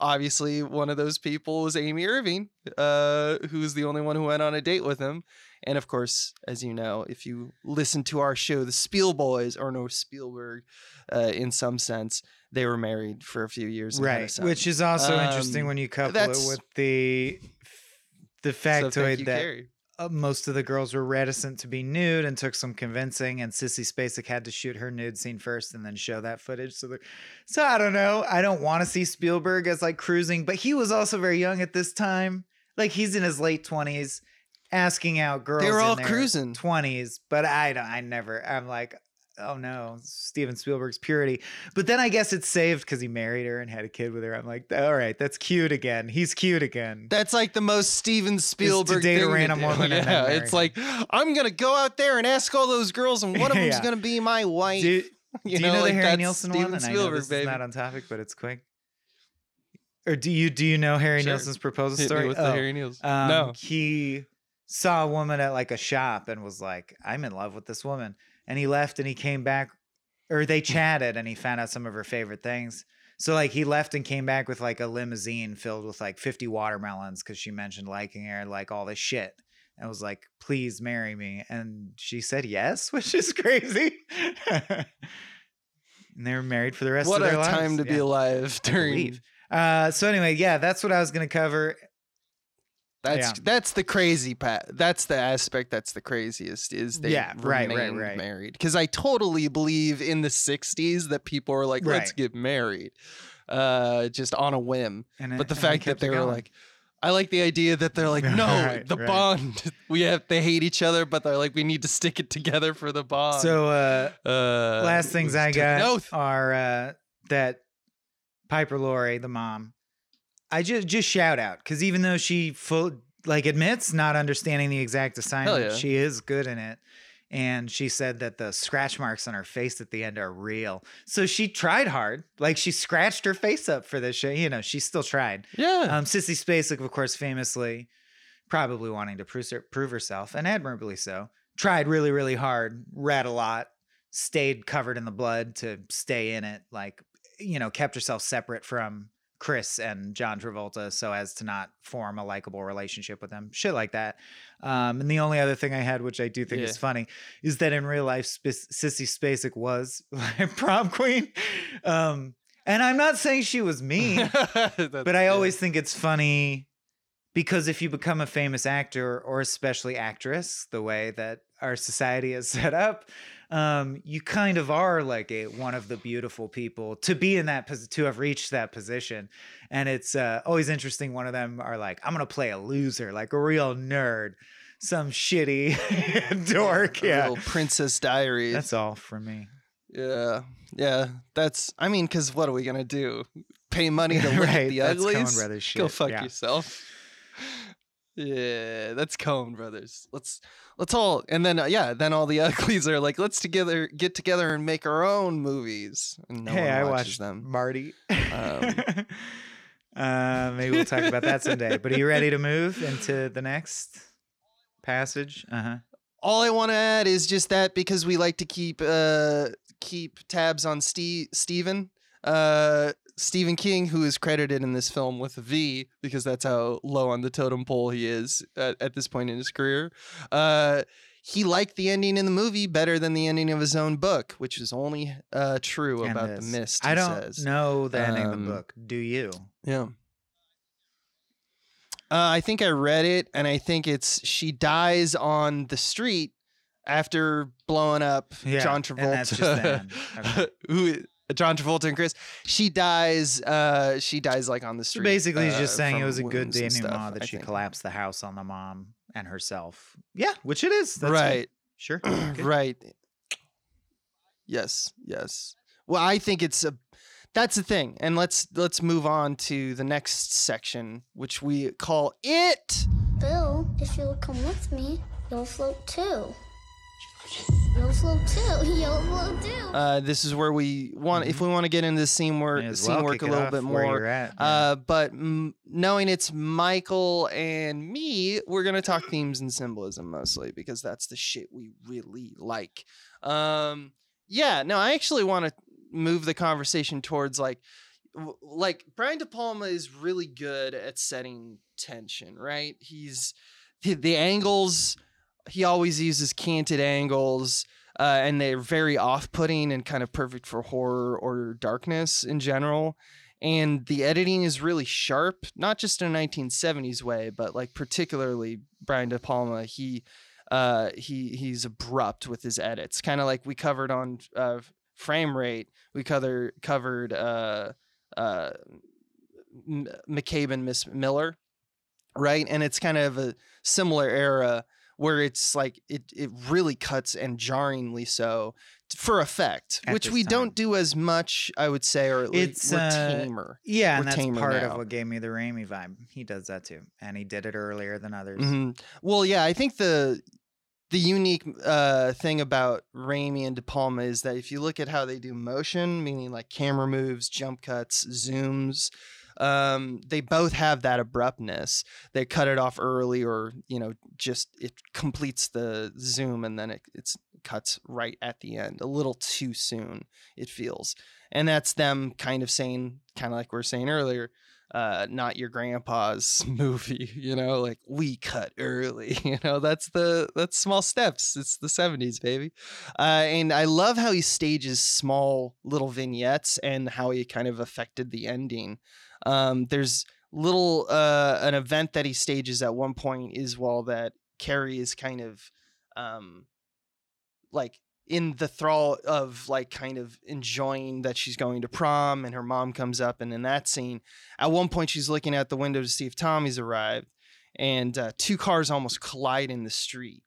obviously one of those people was Amy Irving, uh, who's the only one who went on a date with him. And of course, as you know, if you listen to our show, the Spiel Boys, or no Spielberg, uh, in some sense, they were married for a few years. and had a right which is also interesting Um, when you couple it with the the So factoid you, that Carrie. Uh, most of the girls were reticent to be nude and took some convincing and sissy spacek had to shoot her nude scene first and then show that footage. So the, so i don't know. I don't want to see spielberg as like cruising but he was also very young at this time. Like he's in his late 20s asking out girls were in all cruising. 20s but i don't i never i'm like oh no steven spielberg's purity but then i guess it's saved because he married her and had a kid with her i'm like all right that's cute again he's cute again That's like the most Steven Spielberg date a random do. woman (laughs) Yeah, it's like I'm gonna go out there and ask all those girls, and one of them's (laughs) Yeah. gonna be my wife. Do, (laughs) you do you know, the like, Harry Nilsson Steven one? And I know Spielberg, this is baby. not on topic, but it's quick. Or do you do you know Harry Sure. Nilsson's proposal Hit story? with Oh, the Harry Nilsson. um, no, he saw a woman at like a shop and was like, "I'm in love with this woman," and he left and he came back, or they chatted and he found out some of her favorite things. So like he left and came back with like a limousine filled with like 50 watermelons because she mentioned liking her, like all this shit. And was like, please marry me. And she said yes, (laughs) which is crazy. and they were married for the rest what of a their lives. time to be alive during. Uh, so anyway, yeah, that's what I was gonna cover. That's Yeah. that's the crazy part. That's the aspect that's the craziest is they Yeah, right, right, remained right. married. Because I totally believe in the '60s that people were like, "Let's Right. get married," uh, just on a whim. And But the fact that they were going. like, I like the idea that they're like, (laughs) no, Right, the right. bond. (laughs) We have they hate each other, but they're like, we need to stick it together for the bond. so uh, uh, last things I got are uh, that Piper Laurie, the mom, I just just shout out because even though she full like admits not understanding the exact assignment, yeah. she is good in it. And she said that the scratch marks on her face at the end are real. So she tried hard. Like she scratched her face up for this show. You know, she still tried. Yeah, Um, Sissy Spacek, of course, famously, probably wanting to prove, prove herself, and admirably so, tried really, really hard, read a lot, stayed covered in the blood to stay in it, like, you know, kept herself separate from Chris and John Travolta so as to not form a likable relationship with them, shit like that. Um, and the only other thing I had, which I do think is funny, is that in real life, Sp- Sissy Spacek was (laughs) prom queen. Um, and I'm not saying she was mean (laughs) but I always think it's funny because if you become a famous actor or especially actress, the way that our society is set up, um, you kind of are like a one of the beautiful people to be in that to have reached that position, and it's uh, always interesting. One of them are like, "I'm gonna play a loser, like a real nerd, some shitty (laughs) dork." Yeah, little Princess Diaries. that's all for me. yeah, yeah. That's. I mean, because what are we gonna do? Pay money to (laughs) look at the that's Coen uglies? Brothers Go fuck yeah. yourself. Yeah, that's Coen Brothers. Let's let's all and then uh, yeah, then all the (laughs) uglies are like, let's together get together and make our own movies. And no hey, I watched them. Marty. Um, (laughs) uh, maybe we'll talk about that someday. But are you ready to move into the next passage? Uh huh. all I want to add is just that because we like to keep uh keep tabs on Steve Stephen uh Stephen King who is credited in this film with a V because that's how low on the totem pole he is at, at this point in his career. Uh he liked the ending in the movie better than the ending of his own book, which is only uh, true And about this. the mist. I don't says. know the ending of Um, the book. Do you? Yeah. Uh, I think I read it, and I think it's she dies on the street after blowing up Yeah, John and Travolta. that's just. Okay. (laughs) Who? John Travolta and Chris. She dies. Uh, she dies like on the So street. basically, he's uh, just saying it was a good wounds and denouement stuff, that I she think. collapsed the house on the mom and herself. Yeah, which it is. That's right. Sure. (clears throat) Good. right. Yes. Yes. Well, I think it's a. That's the thing, and let's let's move on to the next section, which we call it. Bill, if you'll come with me, you'll float too. Yellow flow too. Yellow flow too. Uh, this is where we want, if we want to get into the scene work, May as scene well work kick a it little off bit where more. you're at. Uh, but mm, knowing it's Michael and me, we're gonna talk themes and symbolism mostly because that's the shit we really like. Um, yeah, no, I actually want to move the conversation towards like, w- like Brian De Palma is really good at setting tension, right? He's the, the angles. He always uses canted angles uh, and they're very off-putting and kind of perfect for horror or darkness in general. And the editing is really sharp, not just in a 1970s way, but like particularly Brian De Palma. He uh, he he's abrupt with his edits, kind of like we covered on uh, frame rate. We cover, covered uh, uh, McCabe and Miss Miller, right? And it's kind of a similar era where it's like it it really cuts and jarringly so for effect, At which we time. don't do as much, I would say, or at least It's, we're uh, tamer. Yeah, We're and that's tamer part now. of what gave me the Raimi vibe. He does that too, and he did it earlier than others. Mhm. Well, yeah, I think the the unique uh, thing about Raimi and De Palma is that if you look at how they do motion, meaning like camera moves, jump cuts, zooms, um, they both have that abruptness. They cut it off early, or you know, just it completes the zoom and then it it's cuts right at the end, a little too soon. It feels, and that's them kind of saying, kind of like we are saying earlier, uh not your grandpa's (laughs) movie you know like we cut early (laughs) you know that's the that's small steps it's the 70s baby uh and i love how he stages small little vignettes and how he kind of affected the ending um there's little uh an event that he stages at one point is while that carrie is kind of um like in the thrall of like kind of enjoying that she's going to prom and her mom comes up and in that scene at one point she's looking out the window to see if tommy's arrived and uh, two cars almost collide in the street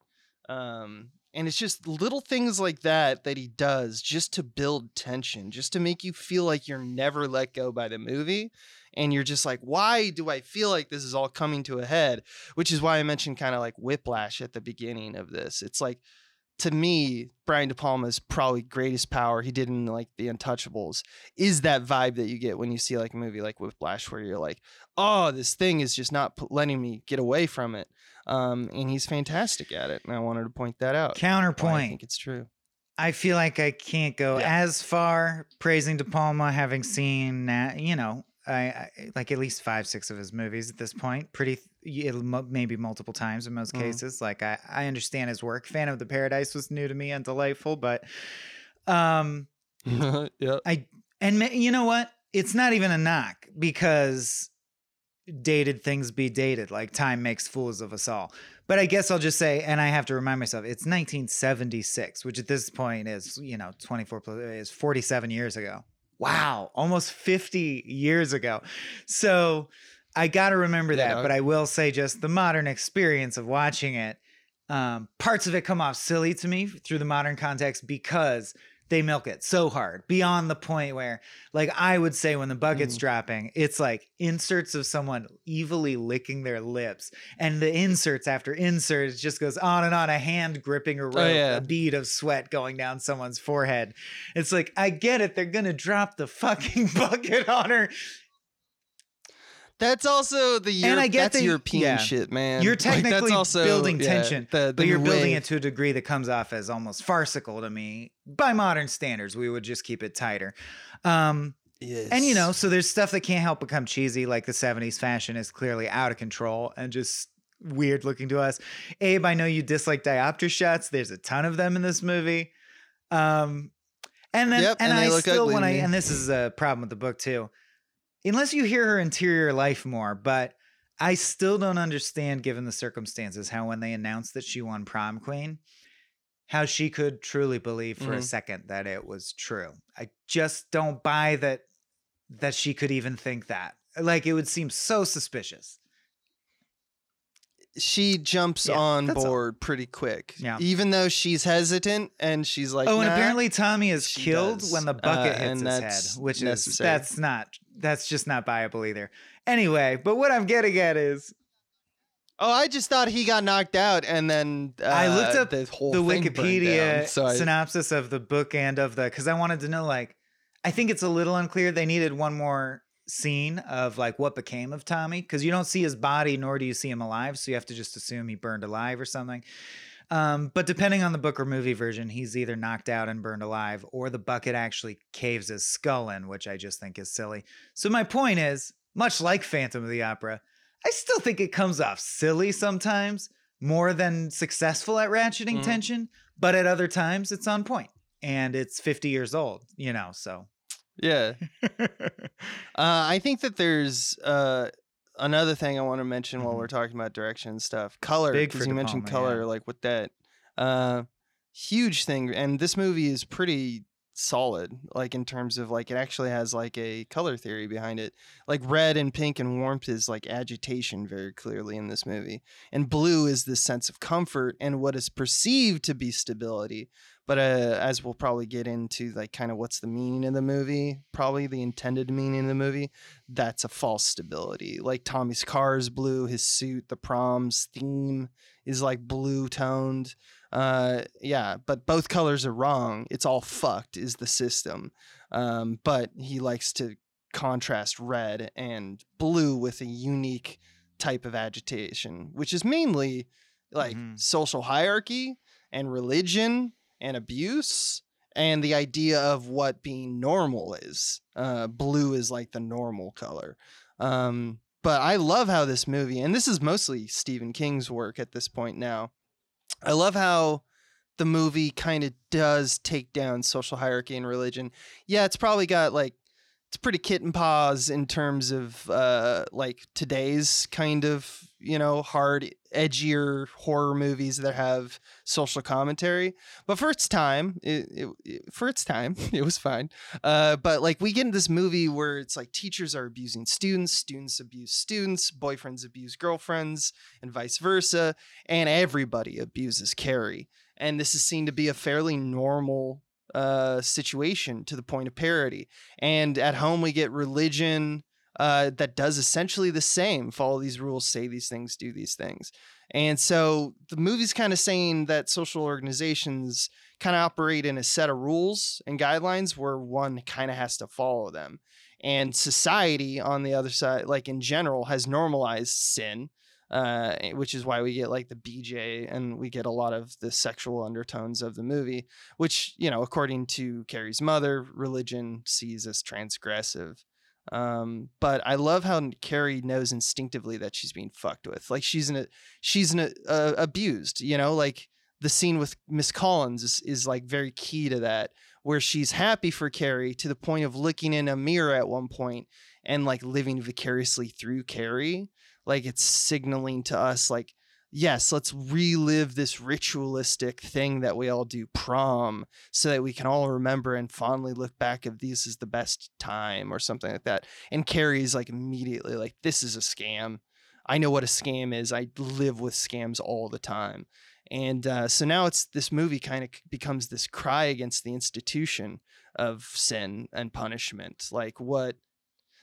um, and it's just little things like that that he does just to build tension just to make you feel like you're never let go by the movie and you're just like why do i feel like this is all coming to a head which is why i mentioned kind of like whiplash at the beginning of this it's like to me, Brian De Palma's probably greatest power he did in like The Untouchables is that vibe that you get when you see like a movie like Whiplash, where you're like, oh, this thing is just not p- letting me get away from it. Um, and he's fantastic at it, and I wanted to point that out. Counterpoint. I think it's true. I feel like I can't go Yeah. as far praising De Palma, having seen, you know, I, I like at least five, six of his movies at this point. Pretty, maybe multiple times in most Mhm. cases. Like I, I understand his work. Phantom of the Paradise was new to me and delightful, but, um, (laughs) yeah. I and you know what? It's not even a knock because dated things be dated. Like time makes fools of us all. But I guess I'll just say, and I have to remind myself, it's 1976, which at this point is you know 24 plus is 47 years ago. Wow, almost 50 years ago. So I got to remember that. But I will say, just the modern experience of watching it, um, parts of it come off silly to me through the modern context because they milk it so hard beyond the point where like i would say when the bucket's Mm. dropping it's like inserts of someone evilly licking their lips and the inserts after inserts just goes on and on a hand gripping a rope Oh, yeah. a bead of sweat going down someone's forehead it's like i get it they're gonna drop the fucking (laughs) bucket on her That's also the Europe, And I get that's that- European yeah. shit, man. You're Like, that's technically also- building yeah, tension, the- the but you're new building it to a degree that comes off as almost farcical to me by modern standards we would just keep it tighter um And you know, so there's stuff that can't help become cheesy, like the 70s fashion is clearly out of control and just weird looking to us. Abe, I know you dislike diopter shots. There's a ton of them in this movie. Um and then Yep, and, and I still when I and this is a problem with the book too. Unless you hear her interior life more, but I still don't understand given the circumstances how when they announced that she won prom queen, how she could truly believe for a Mhm. second that it was true. I just don't buy that that she could even think that. Like it would seem so suspicious. she jumps Yeah, on that's all. board pretty quick. Yeah. Even though she's hesitant and she's like, oh, and apparently Tommy is killed does. when the bucket Uh, hits his head, which is that's not that's just not viable either. Anyway, but what I'm getting at is Oh, I just thought he got knocked out, and then uh, I looked up the whole the thing Wikipedia down, so I- synopsis of the book and of the because I wanted to know like I think it's a little unclear. They needed one more scene of like what became of Tommy because you don't see his body nor do you see him alive, so you have to just assume he burned alive or something. Um, but depending on the book or movie version, he's either knocked out and burned alive, or the bucket actually caves his skull in, which I just think is silly. So my point is, much like Phantom of the Opera, I still think it comes off silly sometimes, more than successful at ratcheting Mhm. tension, but at other times it's on. And it's 50 years old, you know, so. yeah. (laughs) Uh, I think that there's uh, another thing I want to mention while we're talking about direction and stuff. Color, because you mentioned Palma, color, yeah. like with that. Uh, huge thing, and this movie is pretty solid, like in terms of like it actually has like a color theory behind it. Like red and pink and warmth is like agitation very clearly in this movie, and blue is this sense of comfort and what is perceived to be stability. But uh, as we'll probably get into, like kind of what's the meaning of the movie, probably the intended meaning of the movie, that's a false stability. Like Tommy's car is blue, his suit, the prom's theme is like blue toned. Uh, yeah, but both colors are wrong. It's all fucked, is the system. Um, but he likes to contrast red and blue with a unique type of agitation, which is mainly like Mhm. social hierarchy and religion and abuse and the idea of what being normal is. Uh, blue is like the normal color. Um, but I love how this movie, and this is mostly Stephen King's work at this point now. I love how the movie kind of does take down social hierarchy and religion. Yeah, it's probably got like it's pretty kitten paws in terms of uh like today's kind of you know hard edgier horror movies that have social commentary. But for its time it, it, for its time (laughs) it was fine. Uh but like we get in this movie where it's like teachers are abusing students students abuse students boyfriends abuse girlfriends and vice versa and everybody abuses carrie. And this is seen to be a fairly normal uh situation to the point of parody. And at home we get religion uh, that does essentially the same. Follow these rules say these things do these things. And so the movie's kind of saying that social organizations kind of operate in a set of rules and guidelines where one kind of has to follow them. And society on the other side like in general has normalized sin uh, which is why we get like the BJ and we get a lot of the sexual undertones of the movie which you know according to carrie's mother religion sees as transgressive. Um but i love how carrie knows instinctively that she's being fucked with. Like she's in a she's in a, uh, abused you know? Like the scene with miss collins is, is like very key to that where she's happy for carrie to the point of looking in a mirror at one point and like living vicariously through carrie like it's signaling to us like yes let's relive this ritualistic thing that we all do prom so that we can all remember and fondly look back of this is the best time or something like that. And carrie's like immediately like this is a scam. I know what a scam is. I live with scams all the time. And uh, so now it's this movie kind of becomes this cry against the institution of sin and punishment. Like what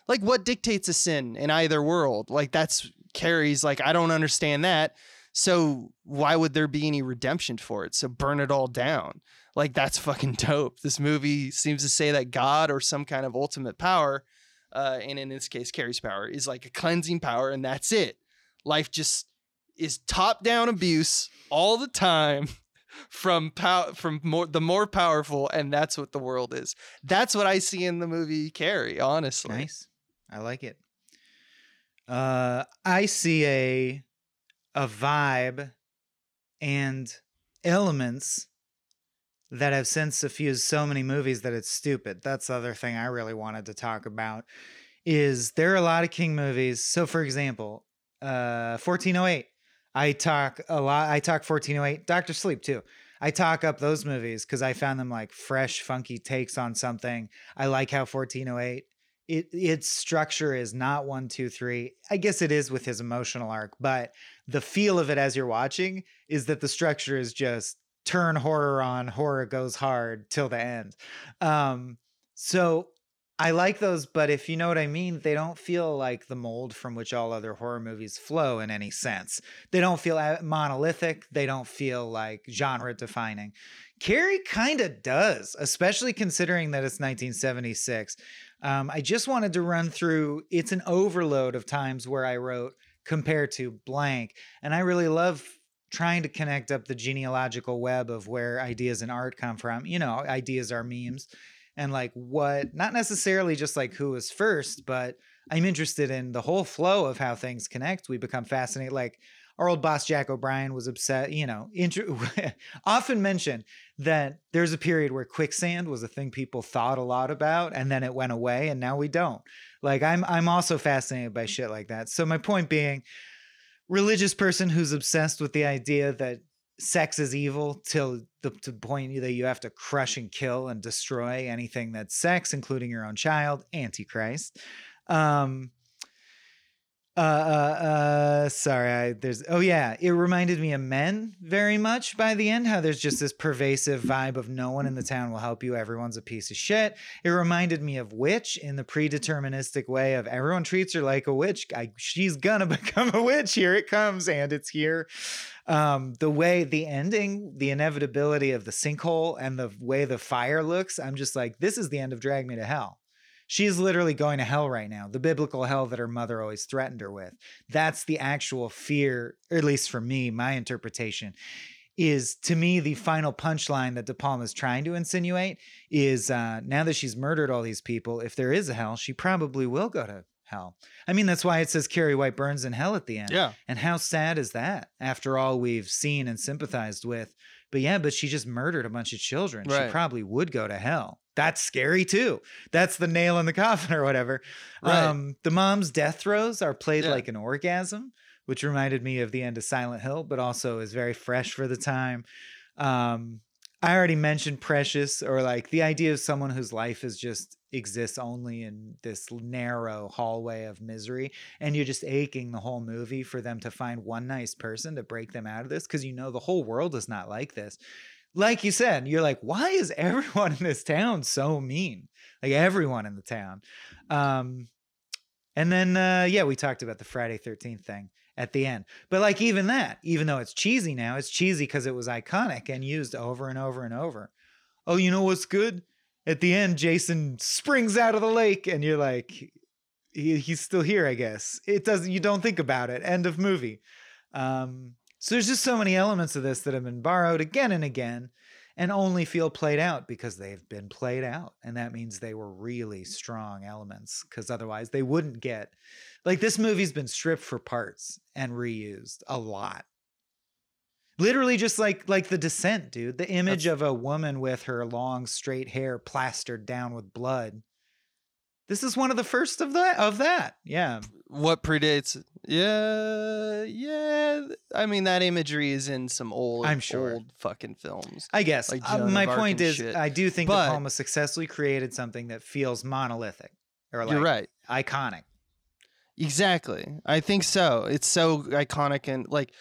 like what dictates a sin in either world? Like that's carrie's like i don't understand that. So why would there be any redemption for it? So burn it all down. Like that's fucking dope. This movie seems to say that god or some kind of ultimate power uh, and in this case carrie's power is like a cleansing power and that's it. Life just is top down abuse all the time (laughs) from pow- from more the more powerful and that's what the world is. That's what i see in the movie carrie honestly. Nice. I like it. Uh, I see a a vibe and elements that have since suffused so many movies that it's stupid. That's the other thing I really wanted to talk about. Is there are a lot of King movies. So, for example, uh, 1408. I talk a lot. I talk 1408. Doctor Sleep too. I talk up those movies because I found them like fresh, funky takes on something. I like how 1408 it its structure is not one, two, three. I guess it is with his emotional arc, but the feel of it as you're watching is that the structure is just turn horror on, horror goes hard till the end. Um, so I like those, but if you know what I mean, they don't feel like the mold from which all other horror movies flow in any sense. They don't feel monolithic. They don't feel like genre defining. Carrie kind of does, especially considering that it's 1976. Um, I just wanted to run through. It's an overload of times where I wrote compared to blank, and I really love trying to connect up the genealogical web of where ideas and art come from. You know, ideas are memes and like what not necessarily just like who was first but i'm interested in the whole flow of how things connect we become fascinated like our old boss jack o'brien was upset you know (laughs) often mentioned that there's a period where quicksand was a thing people thought a lot about and then it went away and now we don't like i'm i'm also fascinated by shit like that so my point being religious person who's obsessed with the idea that sex is evil till the point that you have to crush and kill and destroy anything that's sex, including your own child, Antichrist. Um, uh, uh, uh, sorry, I, there's, oh yeah, it reminded me of Men very much by the end, how there's just this pervasive vibe of no one in the town will help you, everyone's a piece of shit. It reminded me of Witch in the predeterministic way of everyone treats her like a witch. I, she's gonna (laughs) become a witch. Here it comes, and it's here. Um, the way the ending, the inevitability of the sinkhole, and the way the fire looks, I'm just like, this is the end of Drag Me to Hell. She's literally going to hell right now, the biblical hell that her mother always threatened her with. That's the actual fear, or at least for me, my interpretation is to me the final punchline that De Palma is trying to insinuate is uh, now that she's murdered all these people, if there is a hell, she probably will go to hell. I mean, that's why it says Carrie White burns in hell at the end. Yeah. And how sad is that after all we've seen and sympathized with? But yeah, but she just murdered a bunch of children. She probably would go to hell. That's scary too. That's the nail in the coffin (laughs) or whatever. Right. Um, the mom's death throes are played Yeah. like an orgasm, which reminded me of the end of Silent Hill, but also is very fresh for the time. Um, I already mentioned Precious, or like the idea of someone whose life is just exists only in this narrow hallway of misery, and you're just aching the whole movie for them to find one nice person to break them out of this because you know the whole world is not like this. Like you said, you're like, why is everyone in this town so mean? Like everyone in the town. Um, and then, uh, yeah, we talked about the Friday 13th thing at the end. But like even that, even though it's cheesy now, it's cheesy because it was iconic and used over and over and over. Oh, you know what's good? At the end, Jason springs out of the lake, and you're like, he, he's still here, I guess. It doesn't. You don't think about it. End of movie. Um, so there's just so many elements of this that have been borrowed again and again, and only feel played out because they've been played out, and that means they were really strong elements. Because otherwise, they wouldn't get like this movie's been stripped for parts and reused a lot literally just like like the descent dude the image of a woman with her long straight hair plastered down with blood this is one of the first of that of that yeah What predates? Yeah, yeah. I mean, that imagery is in some old, I'm sure. old fucking films. i guess Like Uh, my point is shit. i do think But- De Palma successfully created something that feels monolithic or like You're right. iconic Exactly. I think so. It's so iconic and like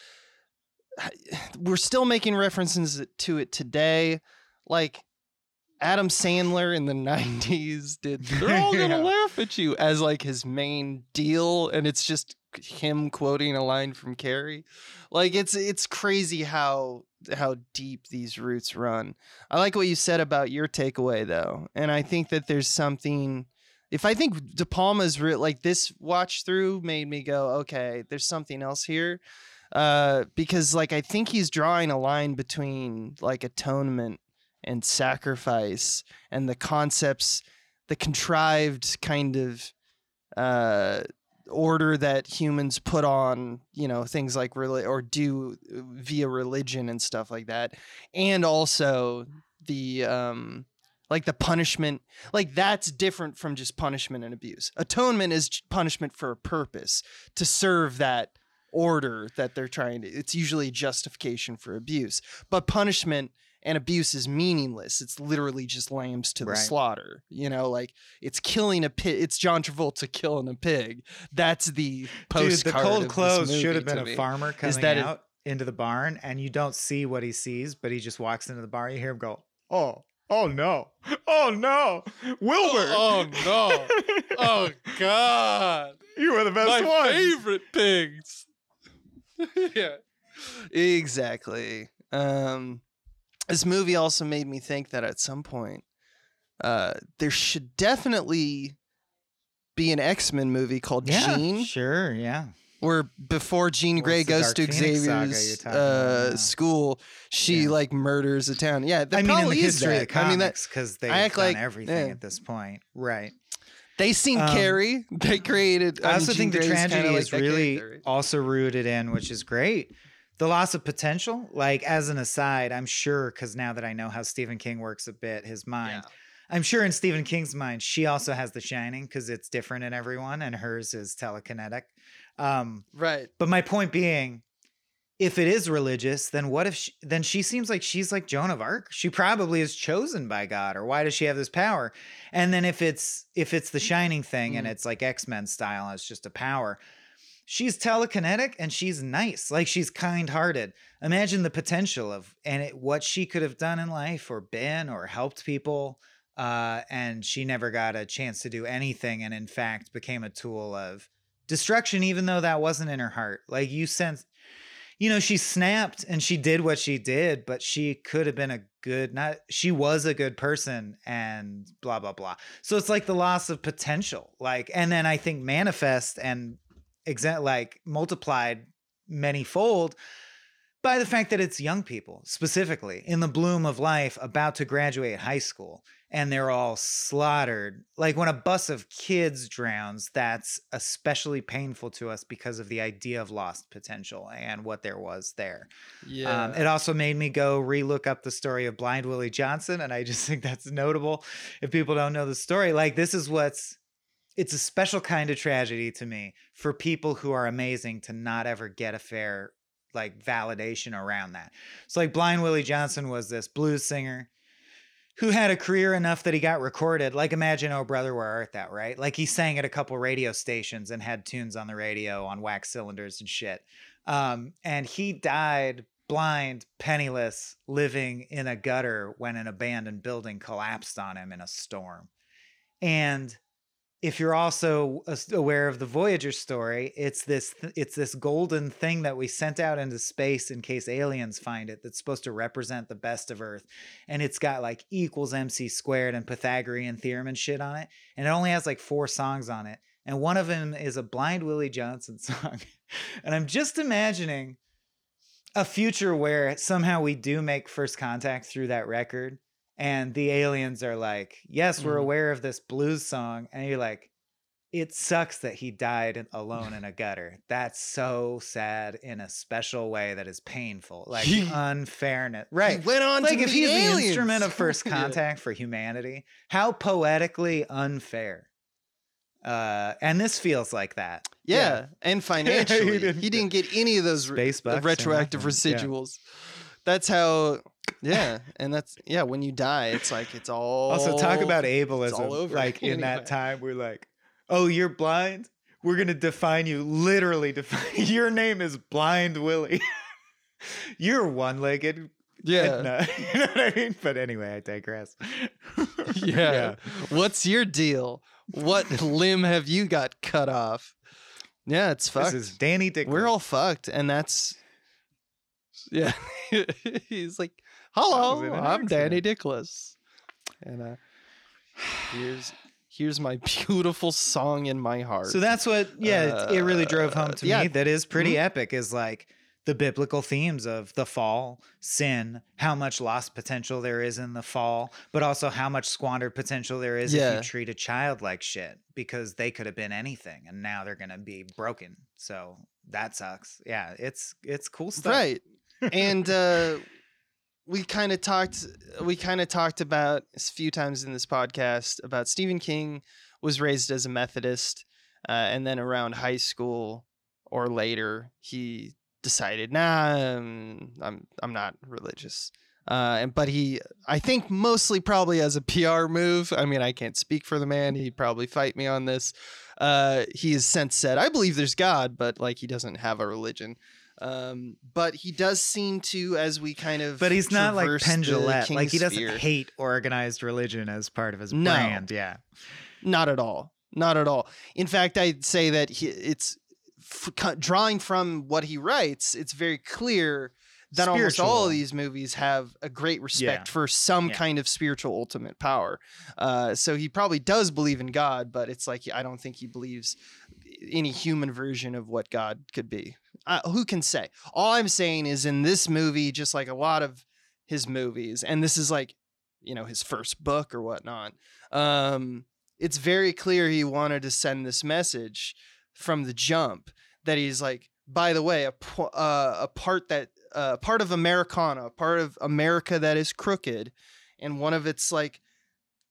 (sighs) we're still making references to it today. Like Adam Sandler in the (laughs) 90s did (laughs) they're all going to Yeah. laugh at you as like his main deal and it's just him quoting a line from Carrie. Like it's it's crazy how how deep these roots run. I like what you said about your takeaway though. And I think that there's something if I think De Palma's real, like this watch through made me go, okay, there's something else here. Uh, because like I think he's drawing a line between like atonement and sacrifice and the concepts, the contrived kind of uh order that humans put on you know things like reli- or do via religion and stuff like that and also the um like the punishment like that's different from just punishment and abuse atonement is punishment for a purpose to serve that order that they're trying to it's usually justification for abuse but punishment and abuse is meaningless it's literally just lambs to the Right. slaughter you know like it's killing a pig it's john travolta killing a pig that's the postcard the cold clothes should have been a me. farmer coming that it- into the barn and you don't see what he sees but he just walks into the barn you hear him go oh Oh no. Oh no. Wilbur. Oh no! (laughs) Oh God! you were the best My one. favorite pigs. (laughs) yeah, exactly. Um, this movie also made me think that at some point, uh, there should definitely be an X Men movie called Yeah, Jean, sure, yeah. Where before Jean Grey goes to Phoenix Xavier's uh, school, she Yeah. like murders a town. Yeah, that I mean, in the is history of I mean, that because they've act done like- everything yeah. at this point, right? they seen Um, Carrie. (laughs) They created. I, mean, also Jean think the Grey's kinda tragedy like is really character, also rooted in, which is great, the loss of potential. Like as an aside, I'm sure because now that I know how Stephen King works a bit, his mind, I'm sure in Stephen King's mind, she also has The Shining because it's different in everyone, and hers is telekinetic. Um, Right. but my point being, if it is religious, then what if she, then she seems like she's like Joan of Arc? She probably is chosen by God, or why does she have this power? And then if it's if it's the Shining thing and Mm. it's like X Men style, and it's just a power. She's telekinetic and she's nice, like she's kind-hearted. Imagine the potential of and it, what she could have done in life, or been, or helped people. Uh, and she never got a chance to do anything, and in fact became a tool of destruction, even though that wasn't in her heart. Like you sense, you know, she snapped and she did what she did, but she could have been a good, not, she was a good person and blah, blah, blah. So it's like the loss of potential. Like, and then I think manifest and exa- like multiplied many fold by the fact that it's young people specifically in the bloom of life about to graduate high school and they're all slaughtered. Like when a bus of kids drowns, that's especially painful to us because of the idea of lost potential and what there was there. Yeah. Um, it also made me go relook up the story of Blind Willie Johnson, and I just think that's notable. If people don't know the story, like this is what's it's a special kind of tragedy to me for people who are amazing to not ever get a fair like validation around that. So like Blind Willie Johnson was this blues singer who had a career enough that he got recorded. Like imagine Oh Brother Where Art Thou, right? Like he sang at a couple radio stations and had tunes on the radio on wax cylinders and shit. Um, and he died blind, penniless, living in a gutter when an abandoned building collapsed on him in a storm. And if you're also aware of the Voyager story, it's this it's this golden thing that we sent out into space in case aliens find it that's supposed to represent the best of Earth. And it's got like equals MC squared and Pythagorean theorem and shit on it. And it only has like four songs on it. And one of them is a Blind Willie Johnson (laughs) song. and I'm just imagining a future where somehow we do make first contact through that record and the aliens are like, "Yes, we're Mhm. aware of this blues song." And you're like, "It sucks that he died alone in a gutter. That's so sad in a special way that is painful. Like He- unfairness." Right. He went on like to if he's the instrument of first Yeah. contact for humanity, how poetically unfair. Uh, and this feels like that. Yeah, and (laughs) financially, he didn't didn't, get any of those re- space bucks or retroactive nothing. Yeah. residuals. That's how. Yeah, and that's yeah. When you die, it's like it's all. Also, talk about all ableism. over Like in anyway. that time, we're like, "Oh, you're blind. We're gonna define you. Literally define. (laughs) Your name is Blind Willie. (laughs) you're one-legged. Yeah, No, (laughs) you know what I mean. But anyway, I digress. yeah. What's your deal? What limb have you got cut off? Yeah, it's This fucked. is Danny Dick. We're all fucked, and that's yeah. He's like, "Hello, I'm Danny accident." Dickless," and uh, (sighs) here's here's my (laughs) beautiful song in my heart. So that's what, yeah, it, it really drove home Uh, to yeah. me. That is pretty Mhm. epic. Is like the biblical themes of the fall, sin, how much lost potential there is in the fall, but also how much squandered potential there is if you treat a child like shit because they could have been anything and now they're gonna be broken. So that sucks. Yeah, it's it's cool stuff. right, and uh, we kind of talked. We kind of talked about a few times in this podcast about Stephen King was raised as a Methodist, uh, and then around high school or later, he decided, nah, um, I'm I'm not religious. Uh, and but he, I think, mostly probably as a PR move. I mean, I can't speak for the man. He'd probably fight me on this. Uh, he has since said, I believe there's God, but like he doesn't have a religion. Um, but he does seem to, as we kind of, But he's not like traverse Penn the Jillette. Like he doesn't Sphere- hate organized religion as part of his No. brand. Yeah. Not at all. Not at all. In fact, I'd say that he, it's f- drawing from what he writes. It's very clear that almost all of these movies have a great respect for some Yeah. kind of spiritual ultimate power. Uh, so he probably does believe in God, but it's like I don't think he believes any human version of what God could be. Uh, who can say? All I'm saying is in this movie, just like a lot of his movies, and this is like, you know, his first book or whatnot. Um, it's very clear he wanted to send this message from the jump that he's like, by the way, a uh, a part that uh, part of Americana, a part of America that is crooked, and one of its like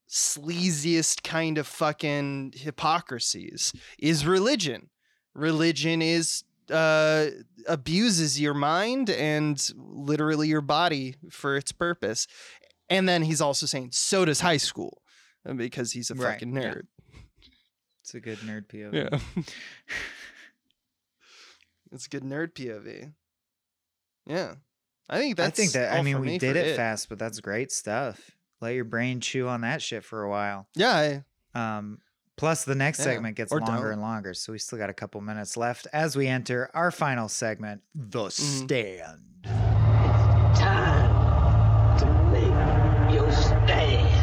sleaziest kind of fucking hypocrisies is religion. Religion is uh abuses your mind and literally your body for its purpose. And then he's also saying so does high school uh, because he's a Right, fucking yeah. nerd. It's a good nerd POV. Yeah. (laughs) it's a good nerd POV. Yeah. I think that's I think that I mean we me did for it, fast, but that's great stuff. Let your brain chew on that shit for a while. Yeah, I, Um, plus, the next Yeah, segment gets or longer don't. and longer, so we still got a couple minutes left as we enter our final segment, the Mm-hmm. stand. It's time to make your stand.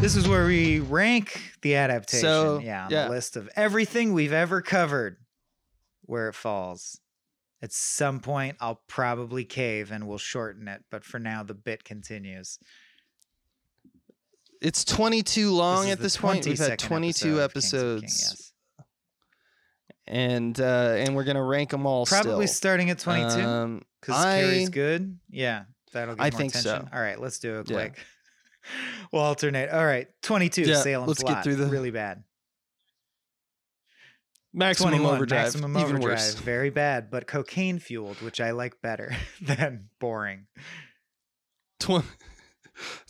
This is where we rank the adaptation. So, yeah, on yeah. the list of everything we've ever covered, where it falls. At some point, I'll probably cave and we'll shorten it, but for now, the bit continues. It's 22 long is at this point. We've had 22 episode of Kings of episodes, King, yes. and uh, and we're gonna rank them all. Probably still. starting at 22 Um, because Carrie's I- good. Yeah, that'll get I more think so. All right, let's do it Yeah. quick. (laughs) we'll alternate. All right, 22. Yeah, Salem's let's get Lot. through the- really bad. maximum 21, overdrive, Maximum even worse. very bad, but cocaine fueled, which I like better (laughs) than boring. Tw-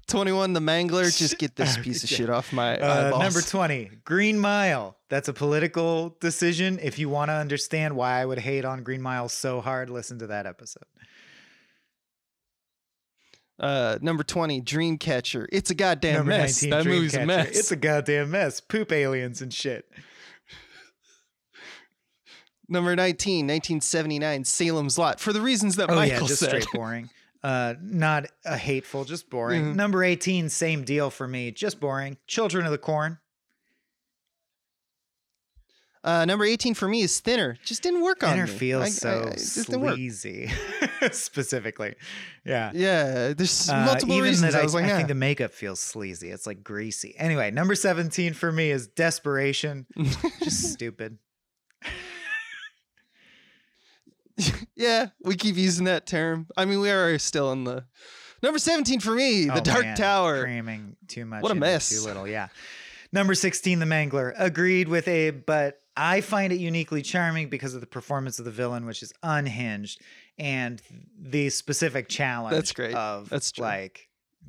21, the Mangler. Just (laughs) get this piece of shit off my Uh, number 20, Green Mile. That's a political decision. If you want to understand why I would hate on Green Mile so hard, listen to that episode. Uh, number 20, Dreamcatcher. It's a goddamn Number mess. 19, that movie's a mess. It's a goddamn mess. Poop aliens and shit. Number 19, 1979, Salem's Lot. For the reasons that Oh Michael yeah, just said. straight boring. (laughs) Uh, not a hateful, just boring. Mhm. Number 18, same deal for me. Just boring. Children of the Corn. Uh, number 18 for me is Thinner. Just didn't work on Thinner me. feels I- I- so it just sleazy, (laughs) specifically. Yeah. Yeah, there's Uh, multiple reasons. that I was like, I "Ah." think the makeup feels sleazy. It's like greasy. Anyway, number 17 for me is Desperation. (laughs) Just stupid. (laughs) yeah, we keep using that term. I mean, we are still in the number 17 for me, the Oh, Dark man, Tower. Cramming too much. What a mess. Too little. Yeah. Number 16, The Mangler. Agreed with Abe, but I find it uniquely charming because of the performance of the villain, which is unhinged, and the specific challenge That's great. of That's true. like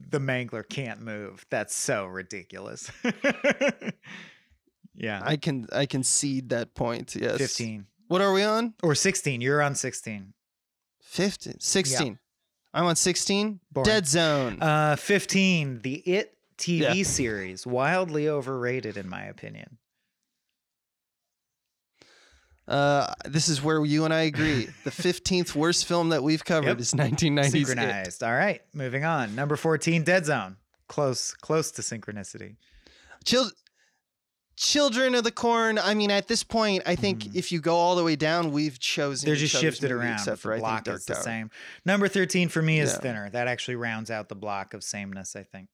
the Mangler can't move. That's so ridiculous. (laughs) yeah. I can I concede that point. Yes. 15 What are we on? or 16. You're on 16. 15. 16. I'm on 16. Boring. Dead Zone. Uh, 15. The It TV Yeah. series, wildly overrated in my opinion. Uh, this is where you and I agree. (laughs) the 15th worst film that we've covered Yep. is 1990s. It. Synchronized. All right, moving on. Number 14, Dead Zone. Close, close to synchronicity. Chil- Children of the Corn. I mean, at this point, I think if you go all the way down, we've chosen. Mm. They're just shifted movie, around. except for the I block think Dark is the Tower. same. Number 13 for me is Yeah. Thinner. That actually rounds out the block of sameness, I think.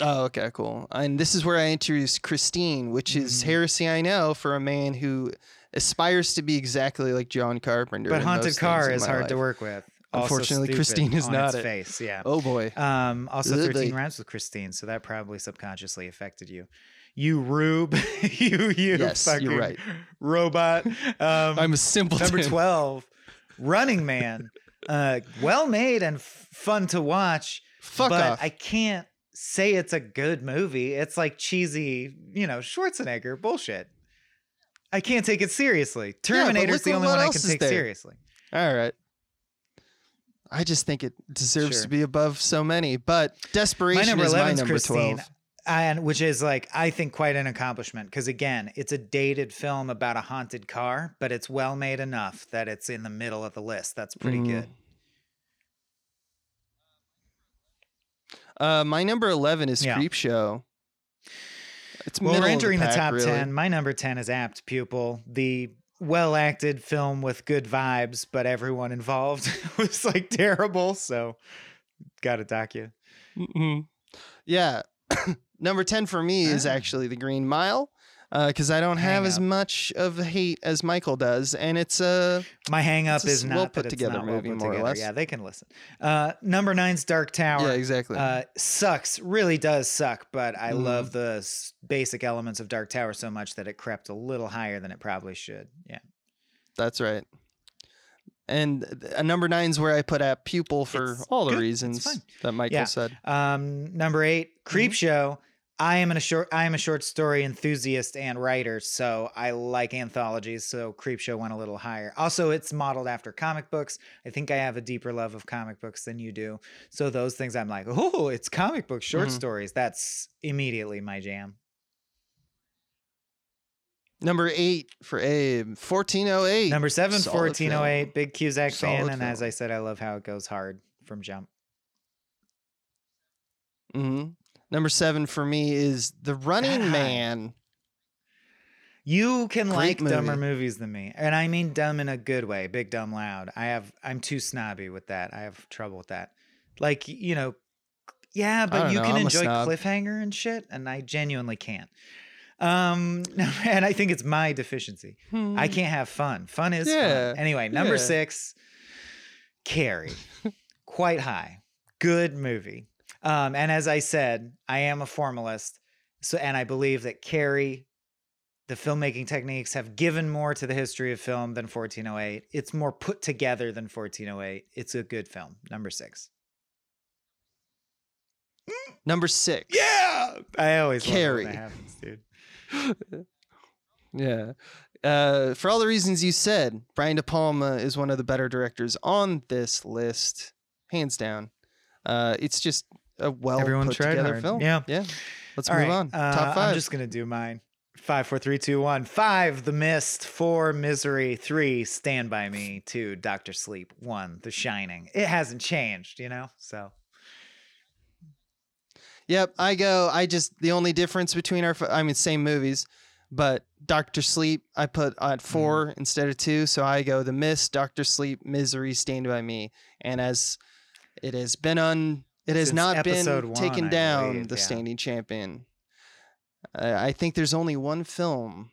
Oh, okay, cool. And this is where I introduce Christine, which is Mhm. heresy, I know, for a man who aspires to be exactly like John Carpenter. But Haunted Car is hard to work with. Unfortunately, Christine is not it. face. Yeah. Oh boy. Um, also, Ugly. 13 rhymes with Christine, so that probably subconsciously affected you. You rube, (laughs) you you Yes, fucking you're right. robot. Um, I'm a simple number 12, Running Man. (laughs) Uh, well made and f- fun to watch, Fuck but off. I can't say it's a good movie. It's like cheesy, you know, Schwarzenegger bullshit. I can't take it seriously. Terminator's look the only one I can take there. seriously. All right. I just think it deserves Sure. to be above so many, but desperation My number is my 11 is number Christine. 12. And which is like I think quite an accomplishment because again, it's a dated film about a haunted car, but it's well made enough that it's in the middle of the list. That's pretty Mhm. good. Uh, my number 11 is Yeah. Creepshow. It's Well, we're entering the, pack, top really. 10. My number 10 is Apt Pupil, the well acted film with good vibes, but everyone involved (laughs) was like terrible. So, got to dock you. Mhm. Yeah. (coughs) Number 10 for me is Ah. actually The Green Mile because I don't have Hang as up. much of a hate as Michael does. And it's uh, My hang up is s- not well put together not well movie, put more or less. Yeah, they can listen. Uh, number nine's Dark Tower. yeah, exactly. Uh, sucks, really does suck, but I Mhm. love the s- basic elements of Dark Tower so much that it crept a little higher than it probably should. Yeah. That's right. And th- uh, number nine's where I put Apt Pupil for It's all the good. It's reasons that Michael Yeah. said. Um, number eight, Creep Mm-hmm. Show. I am in a short. I am a short story enthusiast and writer, so I like anthologies. So Creepshow went a little higher. Also, it's modeled after comic books. I think I have a deeper love of comic books than you do. So those things, I'm like, oh, it's comic book short Mhm. stories. That's immediately my jam. Number eight for Abe, 1408. Number seven, Solid 1408, big Cusack fan, Solid and as. I said, I love how it goes hard from jump. hmm Number seven for me is The Running God. Man. You can Great like dumber movies than me, and I mean dumb in a good way, big dumb loud. I have I'm too snobby with that. I have trouble with that. Like you know, yeah, but you know, can I'm enjoy cliffhanger and shit, and I genuinely can't. Um, (laughs) and I think it's my deficiency. I can't have fun. Fun is Hmm. Yeah, fun. Anyway, number yeah. six, Carrie, quite high, good movie. Um, and as I said, I am a formalist, so and I believe that Carrie, the filmmaking techniques have given more to the history of film than 1408. It's more put together than 1408. It's a good film. Number six. Number six. Yeah, I always love when Carrie. that happens, dude. (laughs) Yeah. Uh, for all the reasons you said, Brian De Palma is one of the better directors on this list, hands down. Uh, it's just a well Everyone put tried together hard. film. Yeah. Yeah. Let's All move right, on. uh, Top five. I'm just gonna do mine. Five, four, three, two, one. Five, The Mist. Four, Misery. Three, Stand by Me. Two, Doctor Sleep. One, The Shining. It hasn't changed, you know. So Yep, I go. I just the only difference between our, I mean, same movies, but Doctor Sleep I put at 4 Mm-hmm. instead of two, so I go The Mist, Doctor Sleep, Misery, Stand by Me, and as it has been on, it has Since not been one, taken I down. believe, the yeah. standing champion. I I think there's only one film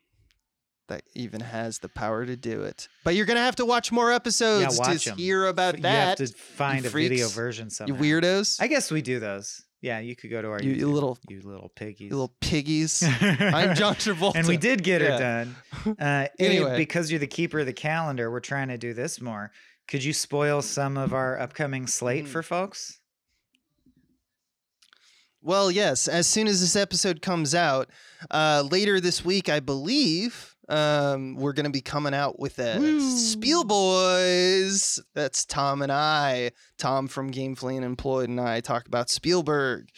that even has the power to do it, but you're gonna have to watch more episodes watch to 'em. hear about that. you have to find a video version you weirdos, I guess we do those. Yeah, you could go to our You- you little- you little piggies. you little piggies. (laughs) I'm John Travolta, and we did get Yeah. her done. (laughs) Uh, Anyway. because you're the keeper of the calendar, we're trying to do this more. Could you spoil some of our upcoming slate Mm. for folks? Well, yes. As soon as this episode comes out, uh, later this week, I believe, um, we're going to be coming out with a Spiel Boys. That's Tom and I. Tom from Gamefully Unemployed and I talk about Spielberg,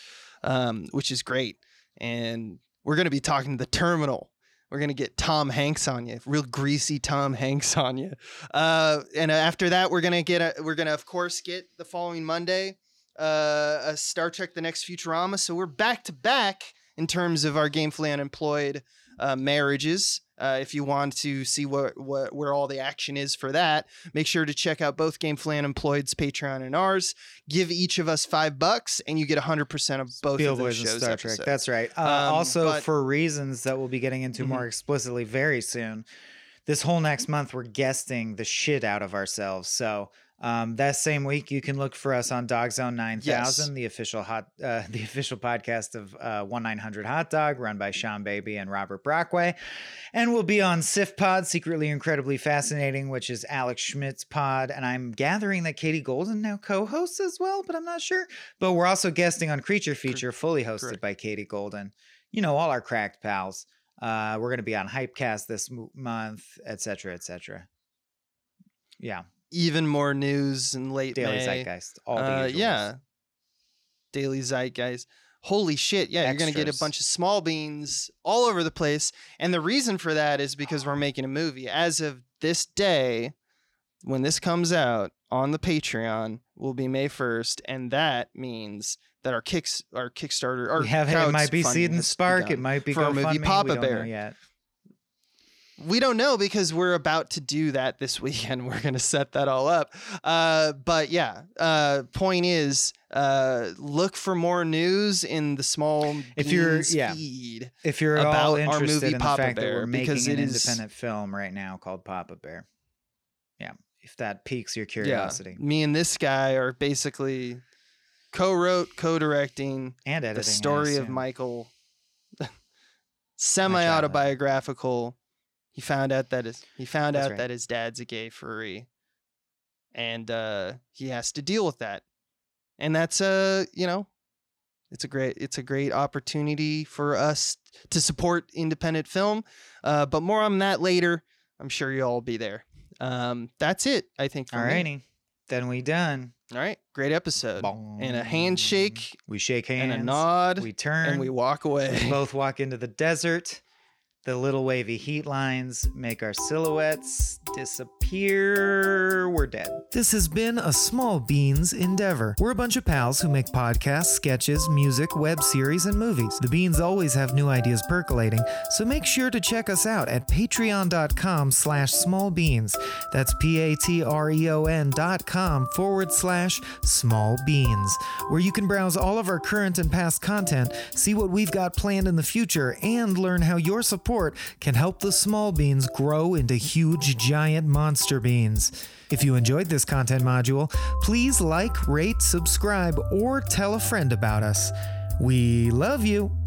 um, which is great. And we're going to be talking the terminal. We're gonna get Tom Hanks on you, real greasy Tom Hanks on you. Uh, and after that, we're gonna get a, we're gonna of course get the following Monday uh, a Star Trek: The Next Futurama. So we're back to back in terms of our gamefully unemployed uh, marriages. Uh, if you want to see what, what where all the action is for that, make sure to check out both Gamefully Unemployed's Patreon and ours. Give each of us five bucks, and you get hundred percent of both of those shows. Star Trek. That's right. Uh, Um, also, but- for reasons that we'll be getting into more explicitly very soon, this whole next month we're guesting the shit out of ourselves. So um, that same week, you can look for us on Dog Zone Nine Thousand, the official hot, (laughs) uh, the official podcast of uh, One Nine Hundred Hot Dog, run by Seanbaby and Robert Brockway, and we'll be on SIFPOD, secretly incredibly fascinating, which is Alex Schmidt's pod, and I'm gathering that Katie Golden now co-hosts as well, but I'm not sure. But we're also guesting on Creature Feature, fully hosted correct. by Katie Golden. You know, all our cracked pals. Uh, we're going to be on Hypecast this mo- month, et cetera, et cetera. Yeah, Even more news in late Daily May. Zeitgeist, all the Uh, yeah. Daily Zeitgeist. Holy shit. Yeah, you're going to get a bunch of small beans all over the place. And the reason for that is because we're making a movie. As of this day, when this comes out on the Patreon, will be May 1st. And that means that our kicks, our Kickstarter, our we have it. Might be Seed and Spark. It might be for our movie Papa we don't know Bear. yet. We don't know because we're about to do that this (laughs) weekend. We're going to set that all up. Uh, but yeah, uh, point is, uh, look for more news in the small If you're- yeah. feed. If you're about our movie in Papa the fact that Bear, we're making because an it is- independent film right now called Papa Bear, yeah, if that piques your Yeah, curiosity me and this guy are basically co-wrote, co-directing and editing, the story of. Michael, (laughs) semi-autobiographical. He found out that his he found That's out right. that his dad's a gay furry, and uh, he has to deal with that. And that's uh, you know, it's a great it's a great opportunity for us to support independent film. Uh, but more on that later. I'm sure you'll all be there. Um, that's it. I think. For me. Alrighty, then we done. All right. Great episode. And a handshake We shake hands. and a nod, We turn. and we walk away. We both walk into the desert. The little wavy heat lines make our silhouettes disappear. We're dead. This has been a Small Beans endeavor. We're a bunch of pals who make podcasts, sketches, music, web series, and movies. The Beans always have new ideas percolating, so make sure to check us out at patreon.com slash smallbeans. That's P-A-T-R-E-O-N dot com forward slash small beans, where you can browse all of our current and past content, see what we've got planned in the future, and learn how your support can help the small beans grow into huge, giant monster beans. If you enjoyed this content module, please like, rate, subscribe, or tell a friend about us. We love you.